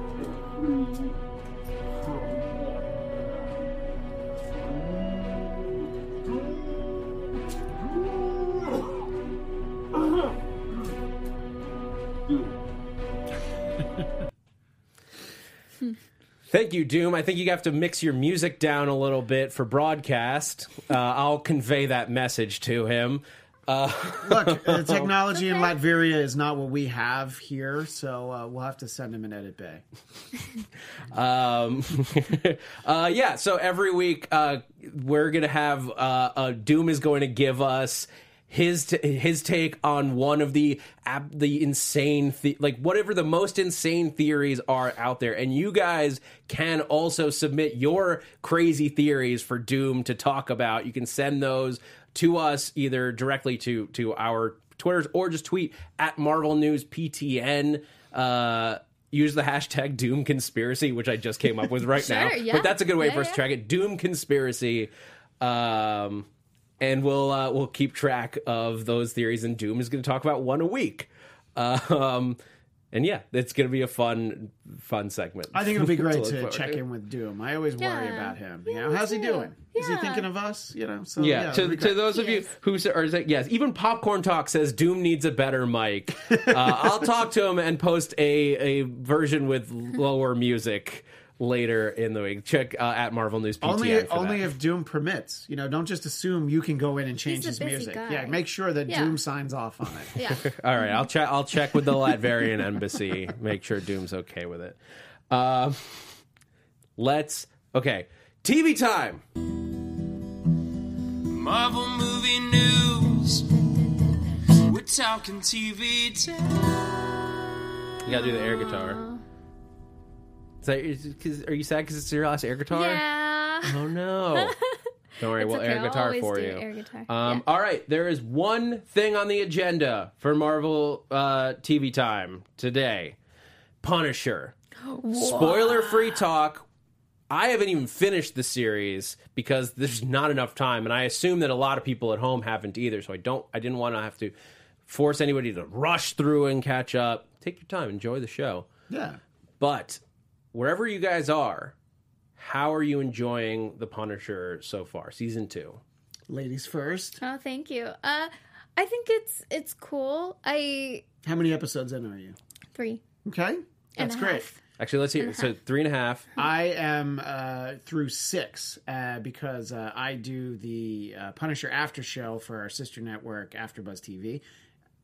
Thank you, Doom. I think you have to mix your music down a little bit for broadcast. Uh, I'll convey that message to him. <laughs>
Look, the <laughs> technology in Latveria is not what we have here, so uh, we'll have to send him an edit bay.
Um, <laughs> uh, yeah, so every week uh, we're gonna have uh, uh, Doom is going to give us his t- his take on one of the ab- the insane the- like whatever the most insane theories are out there, and you guys can also submit your crazy theories for Doom to talk about. You can send those to us either directly to to our Twitters or just tweet at Marvel News PTN. Uh, use the hashtag Doom Conspiracy, which I just came up with right <laughs> now.
Yeah.
But that's a good way
Yeah,
for us to track it. Doom Conspiracy. Um, and we'll uh, we'll keep track of those theories. And Doom is going to talk about one a week. <laughs> Um, and yeah, it's going to be a fun fun segment.
I think it'll be <laughs> great
look
to check in with Doom. I always worry
Yeah.
about him. You know, how's he
too.
doing? Is he thinking of us? You know, so
Yeah,
it'll
to, to those of you who say, or yes, even Popcorn Talk says Doom needs a better mic. <laughs> Uh, I'll talk to him and post a, a version with lower music later in the week. Check uh, at Marvel News PTN
Only,
for
only
that.
if Doom permits. You know, don't just assume you can go in and change
a
his music.
guy.
Yeah, make sure that
Yeah.
Doom signs off on it.
Yeah. <laughs> <laughs>
All right, I'll check. I'll check with the Latverian embassy. Make sure Doom's okay with it. Um, let's okay. TV time.
Marvel movie news. We're talking TV time.
You gotta do the air guitar. Is that, is, 'cause- are you sad because it's your last air guitar?
Yeah.
Oh no. <laughs> Don't worry,
It's
we'll
okay,
air
I'll
guitar
always
for
do
you.
air guitar.
Um,
Yeah.
All right, there is one thing on the agenda for Marvel uh, TV time today Punisher. <gasps> Spoiler free talk. I haven't even finished the series because there's not enough time, and I assume that a lot of people at home haven't either. So I don't, I didn't want to have to force anybody to rush through and catch up. Take your time, enjoy the show.
Yeah.
But wherever you guys are, how are you enjoying The Punisher so far? Season two.
Ladies first.
Oh, thank you. Uh, I think it's it's cool. I
How many episodes in are you?
three.
Okay.
and
That's
a
great.
half.
Actually, let's hear. So three and a half.
I am uh, through six uh, because uh, I do the uh, Punisher after show for our sister network, AfterBuzz TV.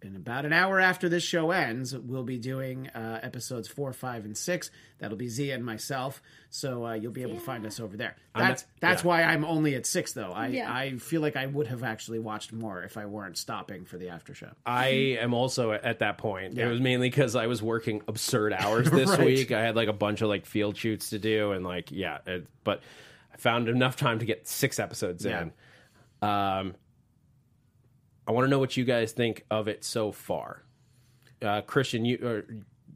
In about an hour after this show ends, we'll be doing uh, episodes four, five, and six. That'll be Zia and myself, so uh, you'll be able to find us over there. That's
at-
that's
yeah.
why I'm only at six, though. I
Yeah.
I feel like I would have actually watched more if I weren't stopping for the after show.
I am also at that point.
Yeah.
It was mainly because I was working absurd hours <laughs> this
Right.
week. I had like a bunch of like field shoots to do, and like yeah, it, but I found enough time to get six episodes
Yeah.
in. Um, I want to know what you guys think of it so far. Uh, Christian, you or,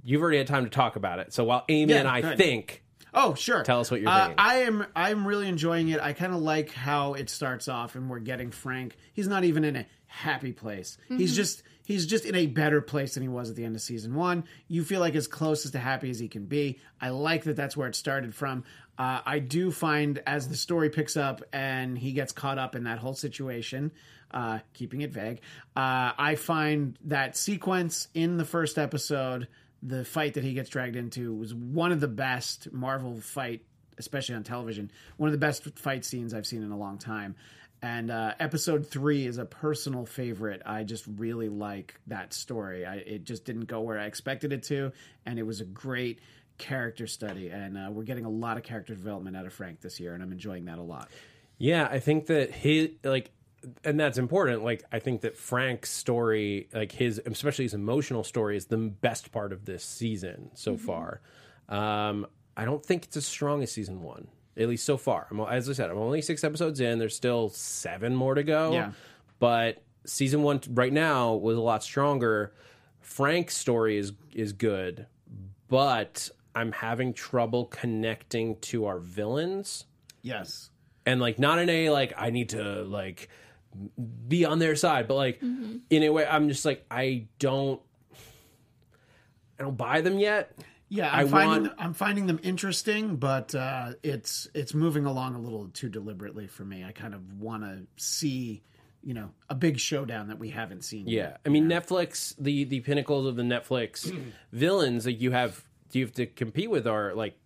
you've already had time to talk about it. So while Amy
Yeah,
and I think,
Oh, sure.
Tell us what you're
uh,
thinking.
I am. I'm really enjoying it. I kind of like how it starts off, and we're getting Frank. He's not even in a happy place. He's just. He's just in a better place than he was at the end of season one. You feel like as close as to happy as he can be. I like that. That's where it started from. Uh, I do find as the story picks up and he gets caught up in that whole situation, uh, keeping it vague. Uh, I find that sequence in the first episode the fight that he gets dragged into was one of the best Marvel fight, especially on television, one of the best fight scenes I've seen in a long time. And uh, episode three is a personal favorite. I just really like that story. I, it just didn't go where I expected it to, and it was a great character study. And uh, we're getting a lot of character development out of Frank this year, and I'm enjoying that a lot.
Yeah, I think that his like and that's important. Like I think that Frank's story, like his especially his emotional story is the best part of this season so far. Um I don't think it's as strong as season 1. At least so far. I'm, as I said, I'm only 6 episodes in. There's still 7 more to go.
Yeah.
But season 1 right now was a lot stronger. Frank's story is is good, but I'm having trouble connecting to our villains
Yes.
and like not in a like I need to like be on their side, but like in a way I'm just like I don't I don't buy them yet.
Yeah,
I
I'm finding
want-
I'm finding them interesting, but uh, it's it's moving along a little too deliberately for me. I kind of want to see, you know, a big showdown that we haven't seen.
Yeah,
yet.
I mean Netflix the the pinnacles of the Netflix <clears throat> villains that you have you have to compete with are like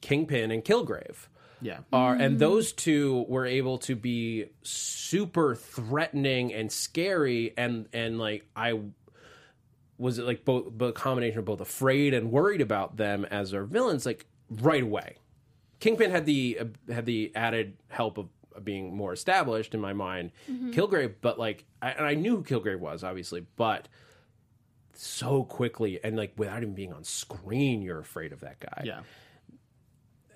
Kingpin and Kilgrave.
Yeah,
are and those two were able to be super threatening and scary and and like I was it like both a combination of both afraid and worried about them as our villains like right away. Kingpin had the uh, had the added help of of being more established in my mind. Kilgrave, but like, I, and I knew who Kilgrave was, obviously, but so quickly and like without even being on screen, you're afraid of that guy.
yeah,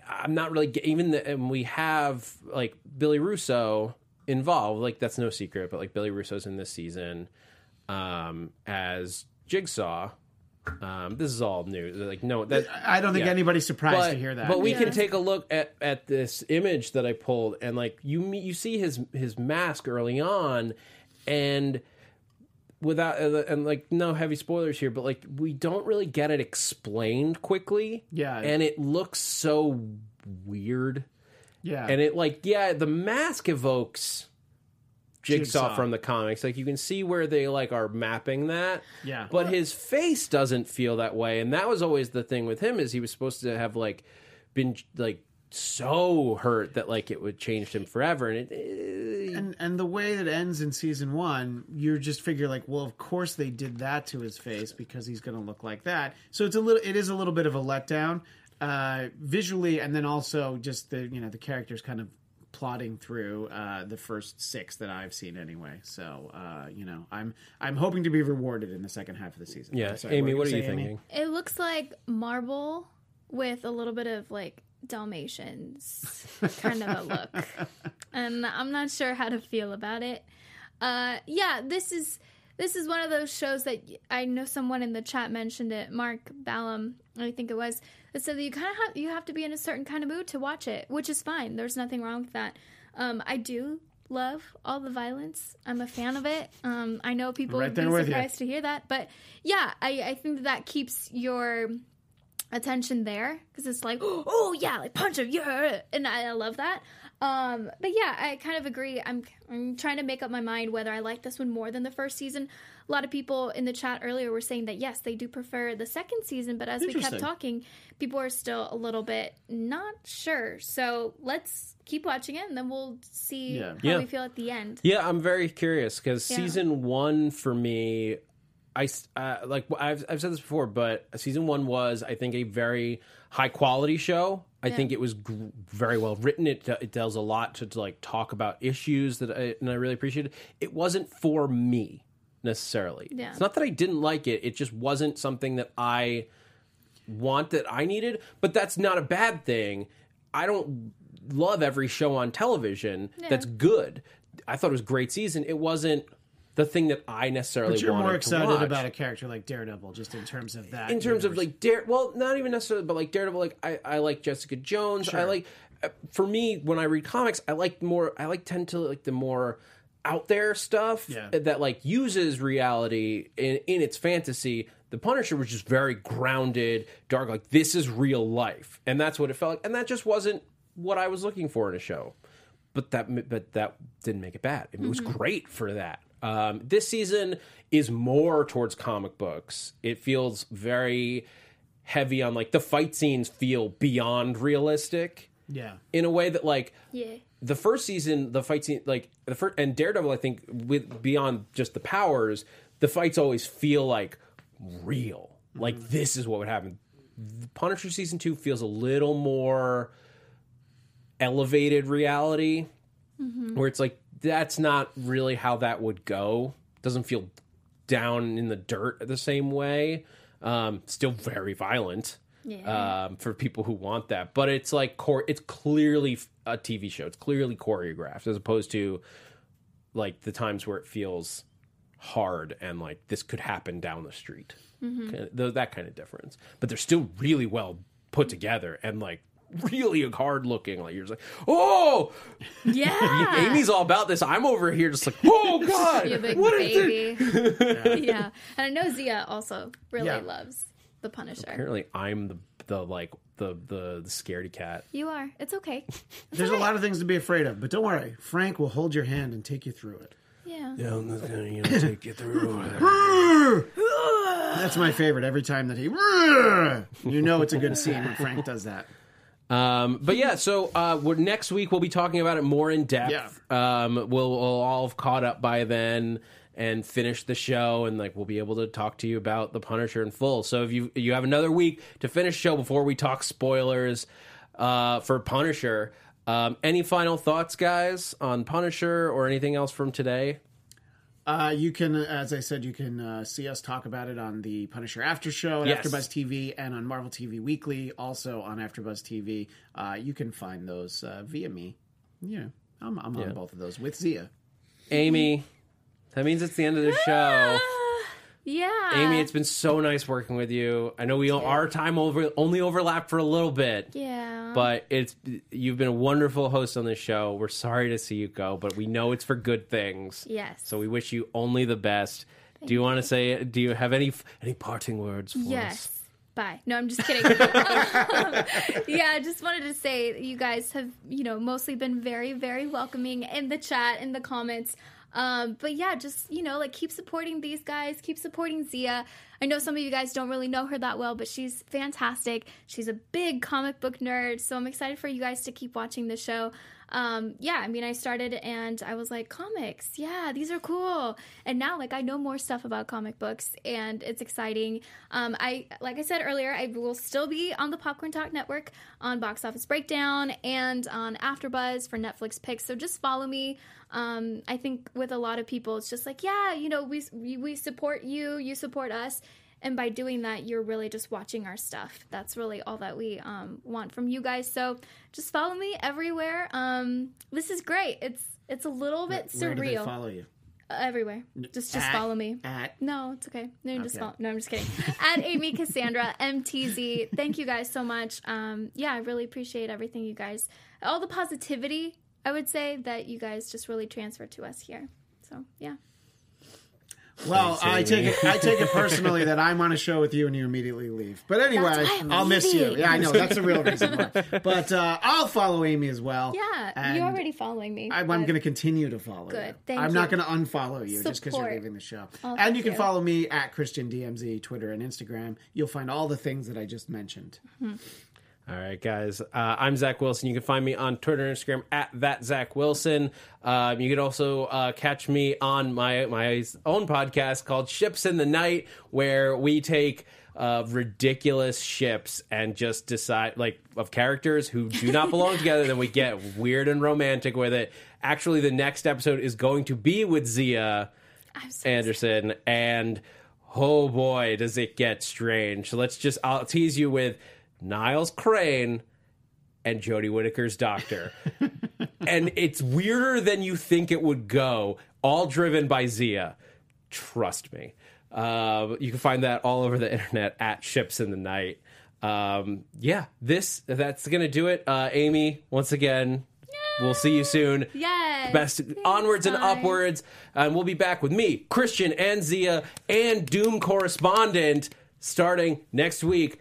I'm not really even the, and we have like Billy Russo involved. Like that's no secret, but like Billy Russo's in this season um, as Jigsaw, Um, this is all new. Like no, that
I don't think
yeah.
anybody's surprised
but,
to hear that.
But we
Yeah.
can take a look at at this image that I pulled, and like you you see his his mask early on, and without uh, and like no heavy spoilers here, but like we don't really get it explained quickly.
Yeah.
and it looks so weird,
yeah,
and it like yeah, the mask evokes. Jigsaw,
Jigsaw.
from the comics, like you can see where they like are mapping that,
Yeah.
But his face doesn't feel that way, and that was always the thing with him is he was supposed to have like been like so hurt that like it would change him forever, and it,
and and the way that ends in season one, you just figure like, well, of course they did that to his face because he's going to look like that. So it's a little, it is a little bit of a letdown uh, visually, and then also just the you know the characters kind of plotting through uh, the first six that I've seen anyway. So uh, you know, I'm I'm hoping to be rewarded in the second half of the season.
yeah.
Sorry,
Amy,
were
what are you
say, Amy?
thinking?
It looks like marble with a little bit of like Dalmatians kind of a look. <laughs> And I'm not sure how to feel about it. Uh yeah, this is this is one of those shows that I know someone in the chat mentioned it, Mark Ballum, I think it was, that said that you kind of have you have to be in a certain kind of mood to watch it, which is fine. There's nothing wrong with that. Um, I do love all the violence. I'm a fan of it. Um, I know people
Right
would be
you.
surprised to hear that, but yeah, I, I think that, that keeps your attention there because it's like, <gasps> oh yeah, like punch him, yeah, and I, I love that. Um, but yeah, I kind of agree. I'm I'm trying to make up my mind whether I like this one more than the first season. A lot of people in the chat earlier were saying that yes, they do prefer the second season, but as we kept talking, people are still a little bit not sure. So let's keep watching it, and then we'll see
Yeah.
how
Yeah.
we feel at the end.
Yeah, I'm very curious because
Yeah.
season one for me, I uh, like I've I've said this before, but season one was I think a very high quality show. I
Yeah.
think it was gr- very well written. It it does a lot to, to like talk about issues that I, and I really appreciated. It wasn't for me necessarily.
Yeah.
It's not that I didn't like it. It just wasn't something that I want that I needed, but that's not a bad thing. I don't love every show on television that's good. I thought it was a great season. It wasn't the thing that I necessarily
But you're
wanted
more
to
excited
watch.
about a character like Daredevil, just in terms of that.
in terms of like Dare. Well, not even necessarily, but like Daredevil. Like I, I like Jessica Jones. I like. uh, For me, when I read comics, I like more. I like tend to like the more out there stuff
Yeah.
that like uses reality in in its fantasy. The Punisher was just very grounded, dark. Like this is real life, and that's what it felt like. And that just wasn't what I was looking for in a show. But that but that didn't make it bad. It was great for that. Um, this season is more towards comic books. It feels very heavy on like the fight scenes feel beyond realistic
yeah,
in a way that like
Yeah.
the first season, the fight scene, like the first and Daredevil, I think with beyond just the powers, the fights always feel like real. Like this is what would happen. The Punisher season two feels a little more elevated reality, where it's like that's not really how that would go. Doesn't feel down in the dirt the same way. Um, still very violent
Yeah.
um, for people who want that. But it's like core. It's clearly a TV show. It's clearly choreographed as opposed to like the times where it feels hard and like this could happen down the street. Th- that kind of difference. But they're still really well put together and like really hard looking. Like you're just like, oh,
yeah. <laughs>
Amy's all about this. I'm over here just like, oh <laughs> god,
You big
what is it?
baby. <laughs> yeah. And I know Zia also really
Yeah.
loves the Punisher.
Apparently, I'm the the like the the, the scaredy cat.
You are. It's okay.
there's a lot of things to be afraid of, but don't worry, Frank will hold your hand and take you through it.
Yeah.
Yeah, I'm just gonna you know take you through.
That's my favorite. Every time that he, you know, it's a good scene when Frank does that.
Um, but yeah, so uh, we're, next week we'll be talking about it more in depth. Um, we'll, we'll all have caught up by then and finish the show, and like we'll be able to talk to you about the Punisher in full. So if you you have another week to finish the show before we talk spoilers uh, for Punisher. Um, any final thoughts, guys, on Punisher or anything else from today?
Uh, you can, as I said, you can uh, see us talk about it on the Punisher After Show at
Yes.
AfterBuzz TV and on Marvel TV Weekly, also on AfterBuzz TV. Uh, you can find those uh, via me. Yeah, I'm, I'm on both of those with Zia.
Amy, that means it's the end of the show.
Yeah.
Amy, it's been so nice working with you. I know we our time over only overlapped for a little bit.
Yeah.
But it's you've been a wonderful host on this show. We're sorry to see you go, but we know it's for good things.
Yes.
So we wish you only the best. do you want to say? Do you have any any parting words for
Yes.
us?
Bye. No, I'm just kidding. <laughs> yeah, I just wanted to say you guys have, you know, mostly been very, very welcoming in the chat, in the comments. Um, but yeah, just, you know, like keep supporting these guys, keep supporting Zia. I know some of you guys don't really know her that well, but she's fantastic. She's a big comic book nerd, so I'm excited for you guys to keep watching the show. Um, yeah, I mean, I started and I was like, comics, yeah, these are cool. And now, like, I know more stuff about comic books, and it's exciting. Um, I, like I said earlier, I will still be on the Popcorn Talk Network on Box Office Breakdown and on AfterBuzz for Netflix picks. So just follow me. Um, I think with a lot of people, it's just like, yeah, you know, we we, we support you, you support us. And by doing that, you're really just watching our stuff. That's really all that we um, want from you guys. So just follow me everywhere. Um, this is great. It's it's a little bit
Where do they
surreal.
follow you?
Uh, everywhere. Just just
At-
follow me.
At
No, it's okay. No, you just follow. No, I'm just kidding. <laughs> At Amy Cassandra MTZ. Thank you guys so much. Um, yeah, I really appreciate everything you guys, all the positivity. I would say that you guys just really transfer to us here. So yeah.
Well, I take it. I take it personally that I'm on a show with you and you immediately leave. But anyway,
I'm
I'll miss you. Yeah, I know that's the real reason why. But uh, I'll follow Amy as well.
Yeah, you're already following me.
I, I'm going to continue to follow
Good.
you.
Thank
I'm not going to unfollow you just because you're leaving the show.
Oh,
and you can
you.
follow me at Christian DMZ, Twitter and Instagram. You'll find all the things that I just mentioned.
All right, guys. Uh, I'm Zach Wilson. You can find me on Twitter and Instagram at that Zach Wilson. Um, you can also uh, catch me on my my own podcast called Ships in the Night, where we take uh, ridiculous ships and just decide like of characters who do not <laughs> belong together. Then we get weird and romantic with it. Actually, the next episode is going to be with Zia
so
Anderson, and oh boy, does it get strange. So let's just I'll tease you with Niles Crane and Jodie Whittaker's doctor. <laughs> and it's weirder than you think it would go, all driven by Zia. Trust me. Uh, you can find that all over the internet at Ships in the Night. Um, yeah, this that's gonna do it. Uh, Amy, once again, we'll see you soon
Yes.
best onwards and upwards. And we'll be back with me, Christian and Zia, and Doom correspondent starting next week.